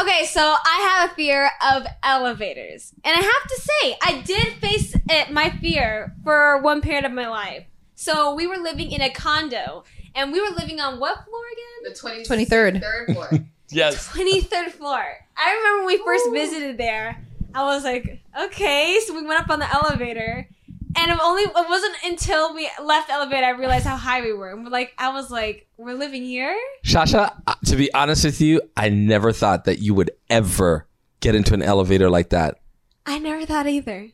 Okay, so I have a fear of elevators. And I have to say, I did face it, my fear for one period of my life. So we were living in a condo, and we were living on what floor again? The 20, 23rd. Third floor. Yes. 23rd floor. I remember when we first visited there, I was like, okay. So we went up on the elevator. And it only it wasn't until we left the elevator I realized how high we were. And we're like, I was like, we're living here. Shasha, uh, to be honest with you, I never thought that you would ever get into an elevator like that. I never thought either.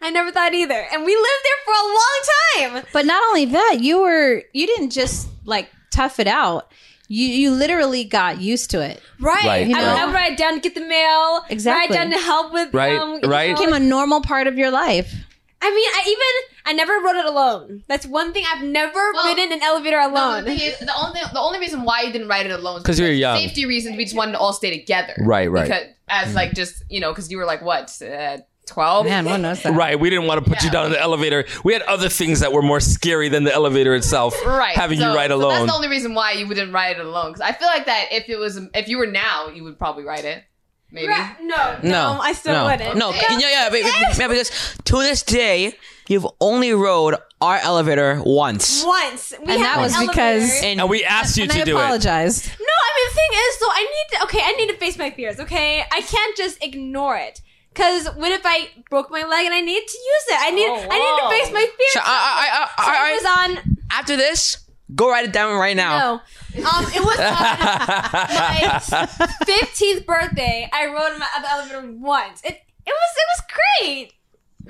I never thought either. And we lived there for a long time. But not only that, you were, you didn't just like tough it out. You, you literally got used to it. Right. Right, I, would- right. I would write down to get the mail. Exactly. Write down to help with. Right, Um, right. know. It became a normal part of your life. I mean, I even I never rode it alone. That's one thing I've never Well, been in an elevator No, alone. the thing is, the only the only reason why you didn't write it alone because you were young. Safety reasons. We just wanted to all stay together. Right, right. Because as like just you know, because you were like what uh, twelve. Man, what knows that? Right. We didn't want to put you down in the elevator. We had other things that were more scary than the elevator itself. Right. Having so, you ride so alone. that's the only reason why you wouldn't ride it alone. Because I feel like that if it was if you were now, you would probably ride it. Maybe. Right, no, no, No, I still no, wouldn't. No, yeah, yeah, but- but- yeah, because to this day, you've only rode our elevator once. Once, we And that was elevator. because- And and we asked you And to I do it. I apologized. No, I mean the thing is, though, I need to. Okay, I need to face my fears. Okay, I can't just ignore it. Cause what if I broke my leg and I need to use it? I need, Oh, I need to face my fear. So, I, I, I, So I, it was on. after this, go write it down right now. No, um, it was on my fifteenth birthday. I rode in my other elevator once. It, it was, it was great.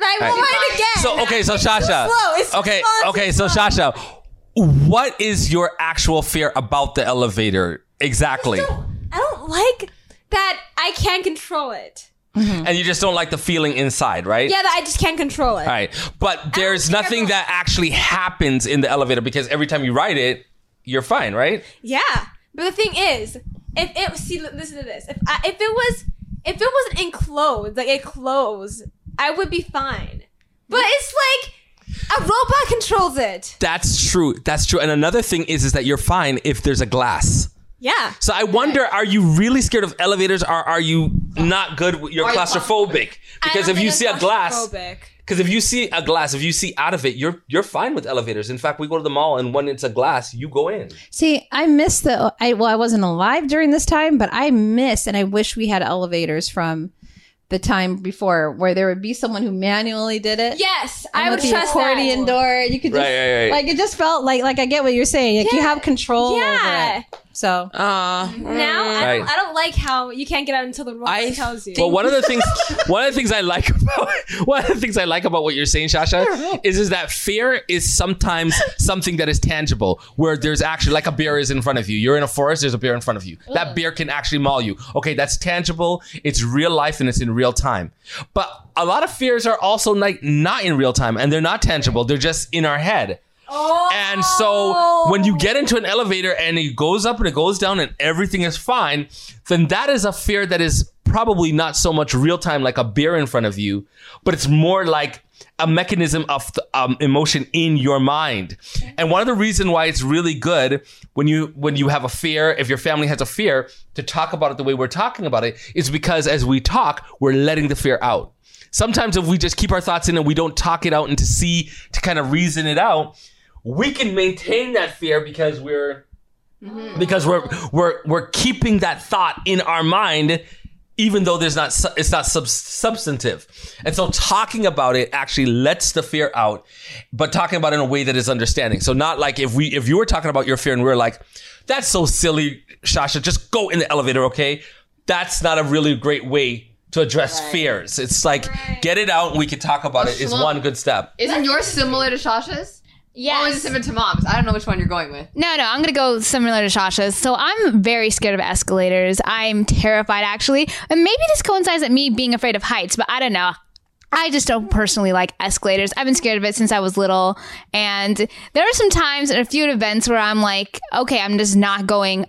I will Right. ride it again. So okay, so Shasha. slow. It's okay, slow. okay, so slow. Shasha, what is your actual fear about the elevator exactly? don't- I don't like that I can't control it. Mm-hmm. And you just don't like the feeling inside, right? Yeah, I just can't control it. All right, but there's nothing that actually happens in the elevator because every time you ride it, you're fine, right? Yeah, but the thing is, if it see, listen to this. If I, if it was if it wasn't enclosed, like it closed, I would be fine. But it's like A robot controls it. That's true. That's true. And another thing is, is that you're fine if there's a glass. Yeah. So I wonder, are you really scared of elevators, or are you not good? with- You're claustrophobic because if you see a glass, because if you see a glass, if you see out of it, you're you're fine with elevators. In fact, we go to the mall and when it's a glass, you go in. See, I miss the. I well, I wasn't alive during this time, but I miss and I wish we had elevators from the time before where there would be someone who manually did it. Yes, I would with the trust accordion that. door. You could just Right, right, right. like it just felt like like I get what you're saying. Like you have control Yeah. over it. So Uh, Now I, don't, I don't like how you can't get out until the robot I tells you. Well, one of the things, one of the things I like about one of the things I like about what you're saying, Shasha, is is that fear is sometimes something that is tangible, where there's actually like a bear is in front of you. You're in a forest, there's a bear in front of you. That bear can actually maul you. Okay, that's tangible. It's real life and it's in real time. But a lot of fears are also like not in real time and they're not tangible. They're just in our head. And so when you get into an elevator and it goes up and it goes down and everything is fine, then that is a fear that is probably not so much real time like a bear in front of you, but it's more like a mechanism of the, um, emotion in your mind. And one of the reasons why it's really good when you when you have a fear, if your family has a fear, to talk about it the way we're talking about it, is because as we talk, we're letting the fear out. Sometimes if we just keep our thoughts in and we don't talk it out and to see to kind of reason it out, we can maintain that fear because we're mm-hmm. because we're we're we're keeping that thought in our mind even though there's not it's not sub- substantive. And so talking about it actually lets the fear out but talking about it in a way that is understanding. So not like if we if you were talking about your fear and we are like that's so silly shasha just go in the elevator okay? That's not a really great way to address fears. It's like get it out and we can talk about it is one good step. Isn't yours similar to Shasha's? Is it similar to mom's? I don't know which one you're going with. No, no, I'm gonna go similar to Shasha's. So I'm very scared of escalators. I'm terrified actually. And maybe this coincides with me being afraid of heights, but I don't know. I just don't personally like escalators. I've been scared of it since I was little. And there are some times and a few events where I'm like, okay, I'm just not going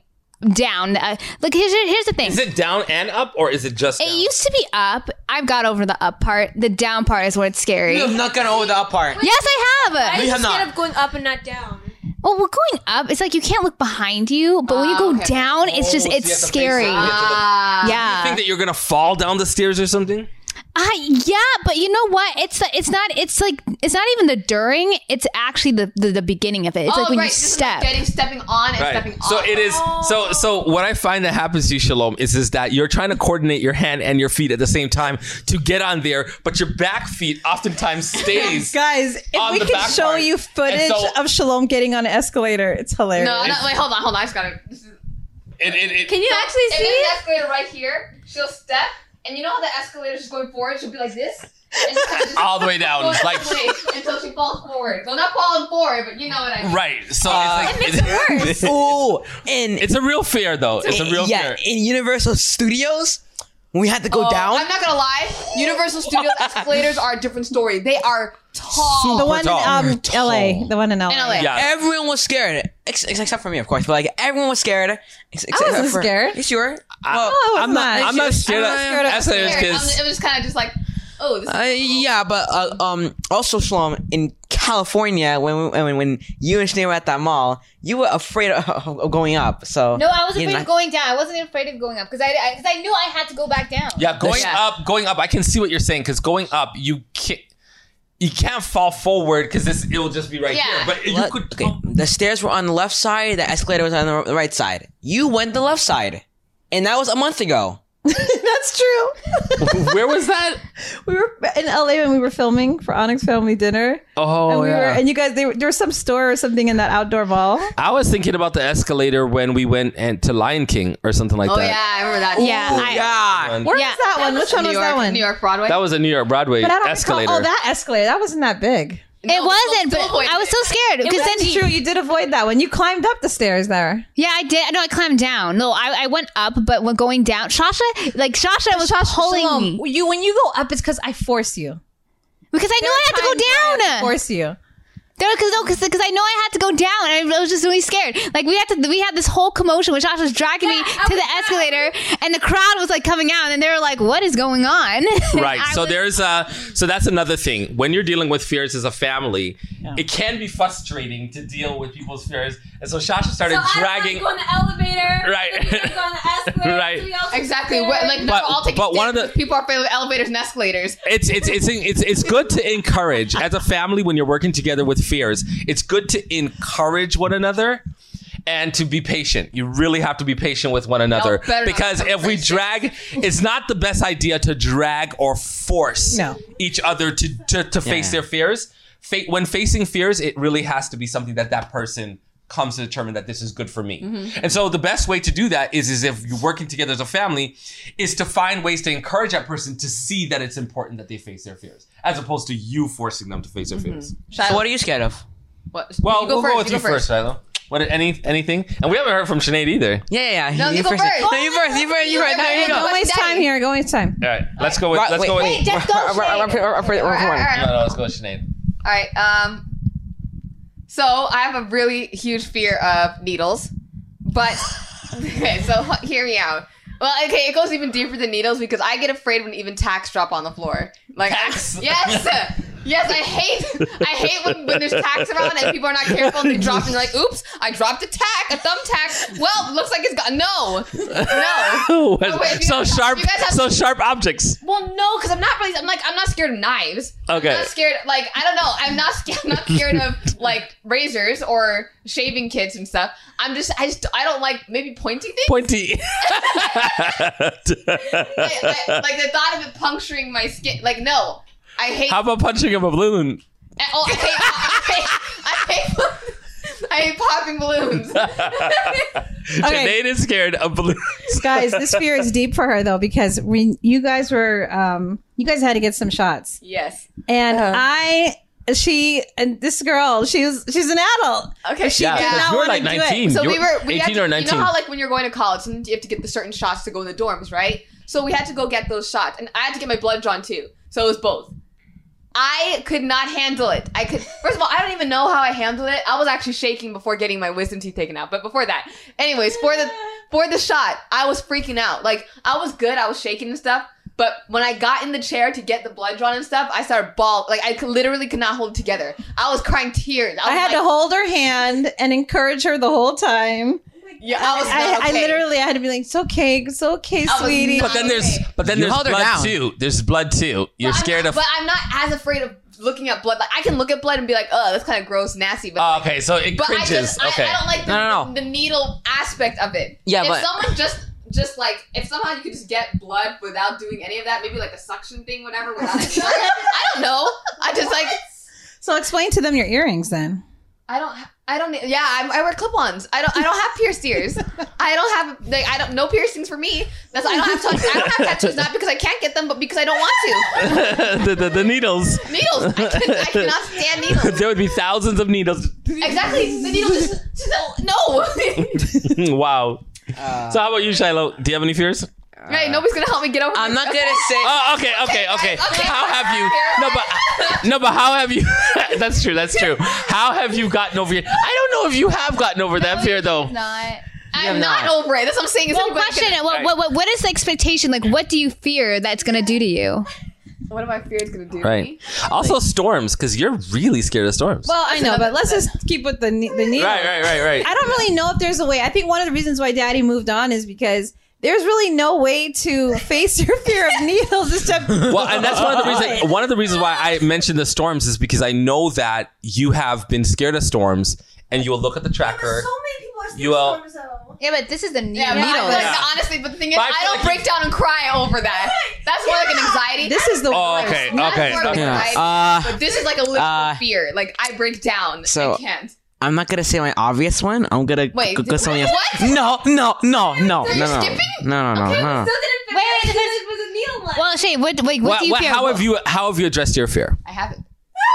down. Uh, like, here's, here's the thing. is it down and up or is it just It used to be up. I've got over the up part. The down part is where it's scary. I'm not gonna over the up part. Yes, I have. I'm have scared not. of going up and not down. Well, we're going up. It's like you can't look behind you, but when you Ah, go okay. down, it's just Oh, so it's you have scary. it. You have to look- Ah. yeah. think that you're gonna fall down the stairs or something Uh, yeah, but you know what? It's it's not. It's like it's not even the during. It's actually the the, the beginning of it. It's oh, like when right. you This step. like getting stepping on and stepping So off. it is. So so what I find that happens to you, Shalom, is is that you're trying to coordinate your hand and your feet at the same time to get on there, but your back feet oftentimes stays. guys, if On we the could show part. you footage so- of Shalom getting on an escalator, it's hilarious. No, no, wait, hold on, hold on. I just gotta. It, it, it, Can you actually if see there's it? an escalator right here, she'll step, and you know how the escalator just going forward? She'll be like this, and just just all the way down, like until she falls forward. Well, not falling forward, but you know what I mean. right. So Uh, it's like it's, Ooh, and it's a real fear, though. It's a real yeah, fear. in Universal Studios, we had to go Oh, down. I'm not gonna lie. Universal Studios escalators are a different story. They are tall. the one in tall. um, Tall. LA. The one in LA. In LA. Yeah. Everyone was scared, ex- ex- except for me, of course. But like everyone was scared. Ex- ex- I wasn't for- scared. You sure? Well, I was I'm not. not. I'm not scared of I'm not scared of escalators Scared. Because It was kind of just like, oh, this is Uh, yeah, but uh, um, also Shalom in California when when when you and Sinead were at that mall, you were afraid of, of going up. So no, I was you afraid know, of going down. I wasn't afraid of going up because I because I, knew I had to go back down. yeah, going Yeah. up, going up. I can see what you're saying because going up, you can't. You can't fall forward because this it will just be right Yeah. here. But you What? could. okay, the stairs were on the left side, the escalator was on the right side. You went the left side, and that was a month ago. That's true. Where was that? we were in LA when we were filming for Onyx Family Dinner. Oh and we yeah. were and you guys they, there was some store or something in that outdoor mall. I was thinking about the escalator when we went and to Lion King or something like Oh that. Oh, yeah, I remember that. Yeah, I, Yeah. And Where was Yeah. that one? Which one New was York, that one? New York Broadway. That was a New York Broadway But I don't escalator. Recall, oh, that escalator. That wasn't that big. It wasn't, but avoided I was so scared because then That's true. You did avoid that one. You climbed up the stairs there. Yeah, I did. No, I climbed down. No, I, I went up, but when going down, Shasha, like Shasha was pulling Shalom, me you when you go up, it's because I force you. because I knew I had to go down. Force you. There, because no, because I know I had to go down, and I was just really scared. Like we had to, we had this whole commotion, which Josh was dragging me Yeah, I to was the escalator, and the crowd was like coming out, and they were like, "What is going on?" right. So was- there's uh so that's another thing. When you're dealing with fears as a family it can be frustrating to deal with people's fears and so shasha started So dragging I don't like go on the elevator. Right. Then we go on the escalator. Right. somebody else is Exactly. What, like, no, But- I'll take but one of the- people are afraid of elevators and escalators. it's it's it's it's it's good to encourage as a family when you're working together with fears it's good to encourage one another and to be patient you really have to be patient with one another better not because if we drag it's not the best idea to drag or force No. each other to to, to face their fears Fa- when facing fears it really has to be something that that person comes to determine that this is good for me Mm-hmm. and so the best way to do that is is if you're working together as a family is to find ways to encourage that person to see that it's important that they face their fears as opposed to you forcing them to face their fears Shiloh, So what are you scared of? what? well you go we'll first. go with you, you go first Shiloh. what any anything and we haven't heard from Sinead either Yeah, yeah, yeah. No, you go first. first. No, you first. You first. You first. There you go. go. Don't waste time here. Go waste time. all right let's go with let's wait, go with wait. Just go, we're- All right, all right, no no let's go with Sinead All right. Um. So I have a really huge fear of needles, but okay. So hear me out. Well, okay, it goes even deeper than needles because I get afraid when even tacks drop on the floor. Like, Tacks? yes, yes, I hate, I hate when, when there's tacks around and people are not careful and they drop and you're like, "Oops, I dropped a tack, a thumbtack." Well, looks like it's got no, no. wait, oh, so guys sharp have- so sharp objects Well, no, because I'm not really. I'm like, I'm not scared of knives. Okay. I'm not scared. Like, I don't know. I'm not scared. I'm not scared of like razors or shaving kits and stuff. I'm just. I just. I don't like maybe pointy things. pointy like the thought of it puncturing my skin. Like, no. I hate. how about punching a balloon oh, I hate. I hate. I hate, I hate popping balloons. Okay. Sinead is scared of balloons guys, this fear is deep for her though because we, you guys were, um, you guys had to get some shots, yes. and I, she, and this girl, she was, she's an adult. Okay. She yeah did because not you're wanna like do it. 19 So you're we were we 18 to, or 19 You know how like when you're going to college, sometimes you have to get the certain shots to go in the dorms, right? So we had to go get those shots, and I had to get my blood drawn too. So it was both. I could not handle it. I could. First of all, I don't even know how I handled it. I was actually shaking before getting my wisdom teeth taken out. But before that, anyways, for the for the shot, I was freaking out. Like I was good. I was shaking and stuff. But when I got in the chair to get the blood drawn and stuff, I started ball. Like I could, literally could not hold it together. I was crying tears. I was had like, to hold her hand and encourage her the whole time. Yeah, I was. I, not I literally had to be like, "It's okay, it's okay, sweetie." but then there's Okay. but then You there's blood down. too there's blood too you're But scared not- of But I'm not as afraid of looking at blood. Like I can look at blood and be like, "Oh, that's kind of gross, nasty." But, Oh, okay so it but I cringes just I, okay I don't like the, No, no, no. the, the needle aspect of it. Yeah, if but- someone just just like if somehow you could just get blood without doing any of that, maybe like a suction thing, whatever. Without it. I don't know. I just like so explain to them your earrings then. I don't. ha- I don't. Yeah, I, I wear clip-ons. I don't. I don't have pierced ears. I don't have. Like, I don't. No piercings for me. That's. I don't have. I don't have tattoos. Not because I can't get them, but because I don't want to. the, the, the needles Needles. I, can, I cannot stand needles. there would be thousands of needles Exactly. The needle just, just no. wow Uh, so how about you Shiloh do you have any fears right. Uh, nobody's gonna help me get over. I'm this. not gonna say. Oh, okay, okay, okay. okay. How have you? No, but no, but how have you? that's true. That's true. How have you gotten over it? I don't know if you have gotten over that fear though. not. I'm not, not. over it. That's what I'm saying. Is Well, question: gonna- what, what, what, what is the expectation? Like, what do you fear that's gonna do to you? what are my fears gonna do? to Right. me? Also, storms, because you're really scared of storms. Well, I know, but let's just keep with the ne- the needle. right, right, right, right. I don't really know if there's a way. I think one of the reasons why Daddy moved on is because there's really no way to face your fear of needles except. Well, and that's one of the reasons. One of the reasons why I mentioned the storms is because I know that you have been scared of storms, and you will look at the tracker. So many people are You will- Yeah, but this is the needle. Yeah, but I feel like, Yeah. honestly, but the thing is, But I I, don't like break down and cry over that. That's more like an anxiety. This is the Oh, worst. okay, okay. more of an Yeah. anxiety. Uh, but this is like a literal uh, fear. Like I break down. so- I can't. I'm not gonna say my obvious one. I'm gonna Wait, go, go did- something else. what? No, no, no, no, So no, you're no, skipping? no, no, no, Okay, no. Still didn't finish Wait, because it was a needle one. Well, Shay, what, wait, what What, do you what, fear? how have you? How have you addressed your fear? I haven't.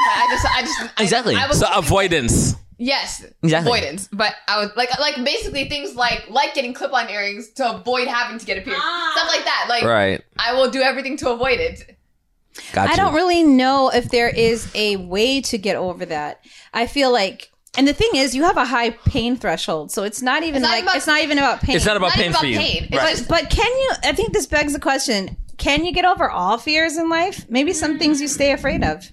I just, I just, I- Exactly. I, was So avoidance. yes, Exactly. avoidance. But I was like, like basically things like like getting clip-on earrings to avoid having to get a piercing, Ah. stuff like that. Like Right. I will do everything to avoid it. Got I you. don't really know if there is a way to get over that. I feel like, and the thing is, you have a high pain threshold, so it's not even It's not like about- it's not even about pain. It's not about Not pain even for about you. pain. It's Right. just- But can you? I think this begs the question: Can you get over all fears in life? Maybe some mm. things you stay afraid of.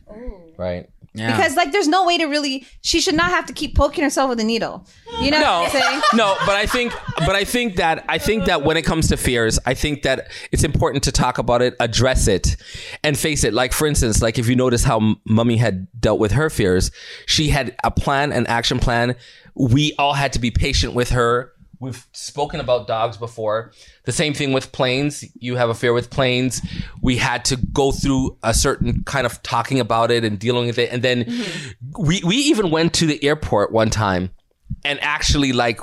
right. Because like, there's no way to really. She should not have to keep poking herself with a needle. You know No, what I'm saying? no, but I think, but I think that I think that when it comes to fears, I think that it's important to talk about it, address it, and face it. Like for instance, like if you notice how Mummy had dealt with her fears, she had a plan, an action plan. We all had to be patient with her. We've spoken about dogs before. The same thing with planes. You have a fear with planes. We had to go through a certain kind of talking about it and dealing with it. And then mm-hmm. we, we even went to the airport one time and actually like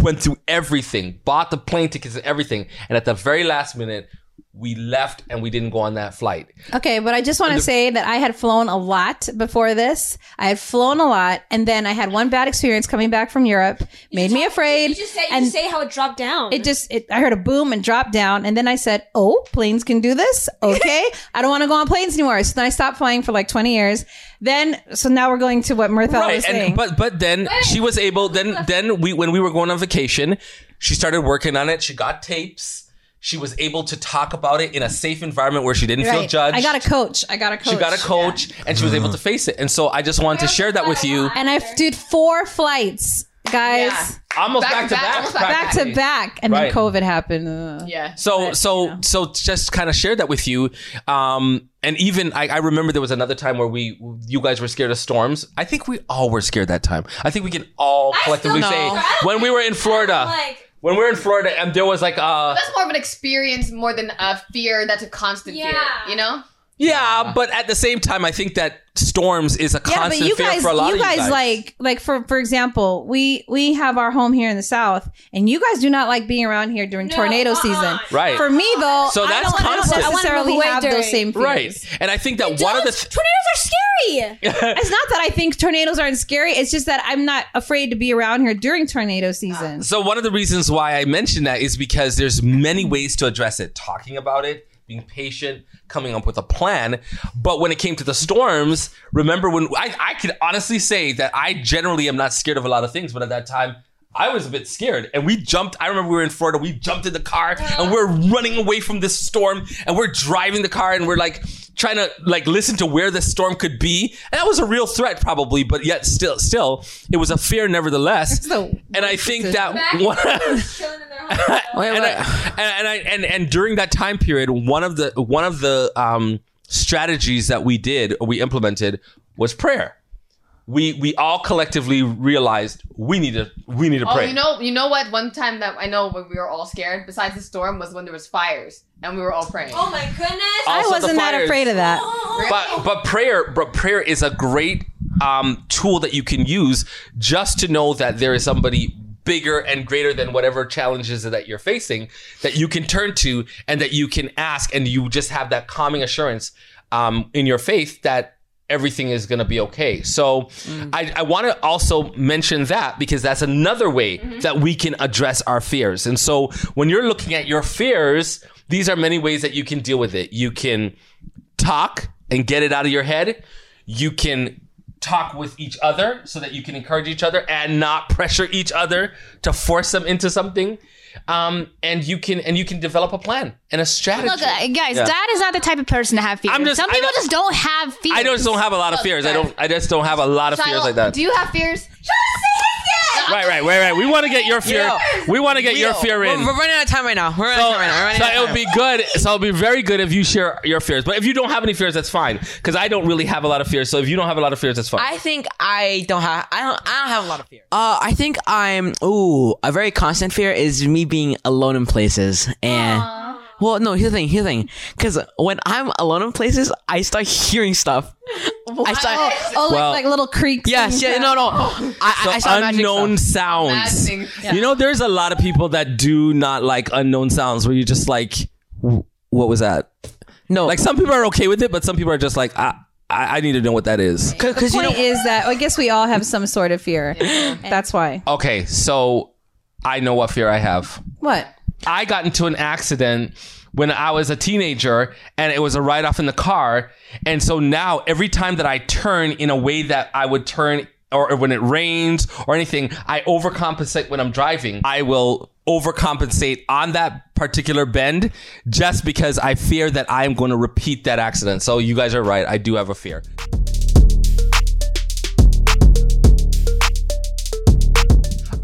went through everything, bought the plane tickets and everything. And at the very last minute, we left and we didn't go on that flight. Okay, but I just want to say that I had flown a lot before this. I had flown a lot, and then I had one bad experience coming back from Europe, made me afraid. You just say, you and just say how it dropped down. it just, it, I heard a boom and dropped down, and then I said, "Oh, planes can do this. Okay, I don't want to go on planes anymore." So then I stopped flying for like twenty years. Then, so now we're going to what Mirthel right. was And saying. but but then she was able then then we when we were going on vacation, she started working on it. She got tapes. She was able to talk about it in a safe environment where she didn't feel judged. I got a coach. I got a coach. she got a coach and she was able to face it. And so I just wanted to share that with you. and I did four flights, guys, Yeah. Almost Back back, to to back, back. back to back to practically. back, and Right. then COVID happened. Uh, Yeah. So But, so you know. so just kind of share that with you. Um, and even I, I remember there was another time where we you guys were scared of storms. I think we all were scared that time. I think we can all collectively say know. When we were in Florida. like when we were in Florida and there was like uh That's more of an experience more than a fear that's a constant fear. You know? Yeah, but at the same time I think that storms is a Yeah, constant but you fear guys, for a lot you of guys, you guys. like, like for for example, we we have our home here in the south, and you guys do not like being around here during No, tornado uh-uh. season. Right. For me though, So that's don't, I don't constant. I wanna necessarily move away have during- those same fears. right. And I think that one of the th- tornadoes are scary. It's not that I think tornadoes aren't scary. It's just that I'm not afraid to be around here during tornado season. So one of the reasons why I mentioned that is because there's many ways to address it. Talking about it, being patient, coming up with a plan. But when it came to the storms, remember when I, I could honestly say that I generally am not scared of a lot of things, but at that time I was a bit scared. And we jumped, I remember we were in Florida, we jumped in the car and we're running away from this storm and we're driving the car and we're like trying to like listen to where the storm could be. And that was a real threat probably, but yet still still it was a fear nevertheless. So and I think that one, chilling in their home. Wait, and. I, and, and I and and during that time period, one of the one of the um, strategies that we did or we implemented was prayer. We we all collectively realized we need to we need to Oh, pray. you know, you know what? One time that I know when we were all scared, besides the storm, was when there was fires and we were all praying. Oh my goodness. I Also the wasn't that afraid of that. but but prayer but prayer is a great um, tool that you can use just to know that there is somebody bigger and greater than whatever challenges that you're facing that you can turn to and that you can ask and you just have that calming assurance um, in your faith that everything is going to be okay. So mm. i, I want to also mention that because that's another way mm-hmm. that we can address our fears. And so when you're looking at your fears these are many ways that you can deal with it. You can talk and get it out of your head. You can talk with each other so that you can encourage each other and not pressure each other to force them into something. Um, and you can and you can develop a plan and a strategy. Look, uh, guys, Yeah. Dad is not the type of person to have fears. I'm just- Some people just don't have fears. I just don't have a lot of fears. I don't. I just don't have a lot of fears like that. Do you have fears? Right, right, right, right. We want to get your fear. Yo, we want to get your Yo, fear we're, in. We're running out of time right now. We're running So, out of time right now. We're running so out of it would time. be good. So it'll be very good if you share your fears. But if you don't have any fears, that's fine. Because I don't really have a lot of fears. So if you don't have a lot of fears, that's fine. I think I don't have. I don't. I don't have a lot of fear. Uh, I think I'm. Ooh, a very constant fear is me being alone in places and. Well, no. Here's the thing. Here's the thing. Because when I'm alone in places, I start hearing stuff. I start. Oh, Well- like, like little creaks. Yes. Yeah. cracks. No. No. I, I, I start unknown stuff. sounds. Imagining. You know, there's a lot of people that do not like unknown sounds where you're just like, what was that? No. Like some people are okay with it, but some people are just like, I, I, I need to know what that is. because you know. Point is that I guess we all have some sort of fear. That's why. Okay, so I know what fear I have. What? I got into an accident when I was a teenager and it was a write off in the car. And so now every time that I turn in a way that I would turn or or when it rains or anything, I overcompensate when I'm driving. I will overcompensate on that particular bend just because I fear that I am going to repeat that accident. So you guys are right. I do have a fear.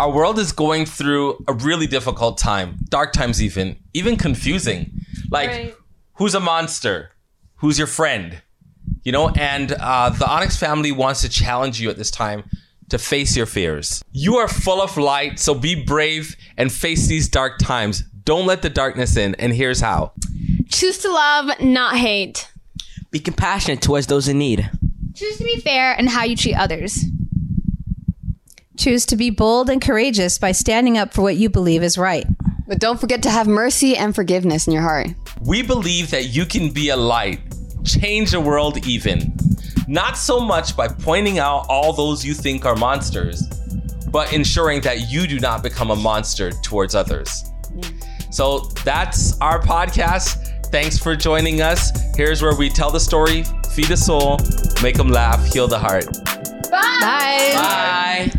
Our world is going through a really difficult time, dark times, even, even confusing. Like, Right. who's a monster? Who's your friend? You know, and uh, the Onyx family wants to challenge you at this time to face your fears. You are full of light, so be brave and face these dark times. Don't let the darkness in, and here's how. Choose to love, not hate. Be compassionate towards those in need. Choose to be fair in how you treat others. Choose to be bold and courageous by standing up for what you believe is right. But don't forget to have mercy and forgiveness in your heart. We believe that you can be a light, change the world even. Not so much by pointing out all those you think are monsters, but ensuring that you do not become a monster towards others. So that's our podcast. Thanks for joining us. Here's where we tell the story, feed the soul, make them laugh, heal the heart. Bye. Bye.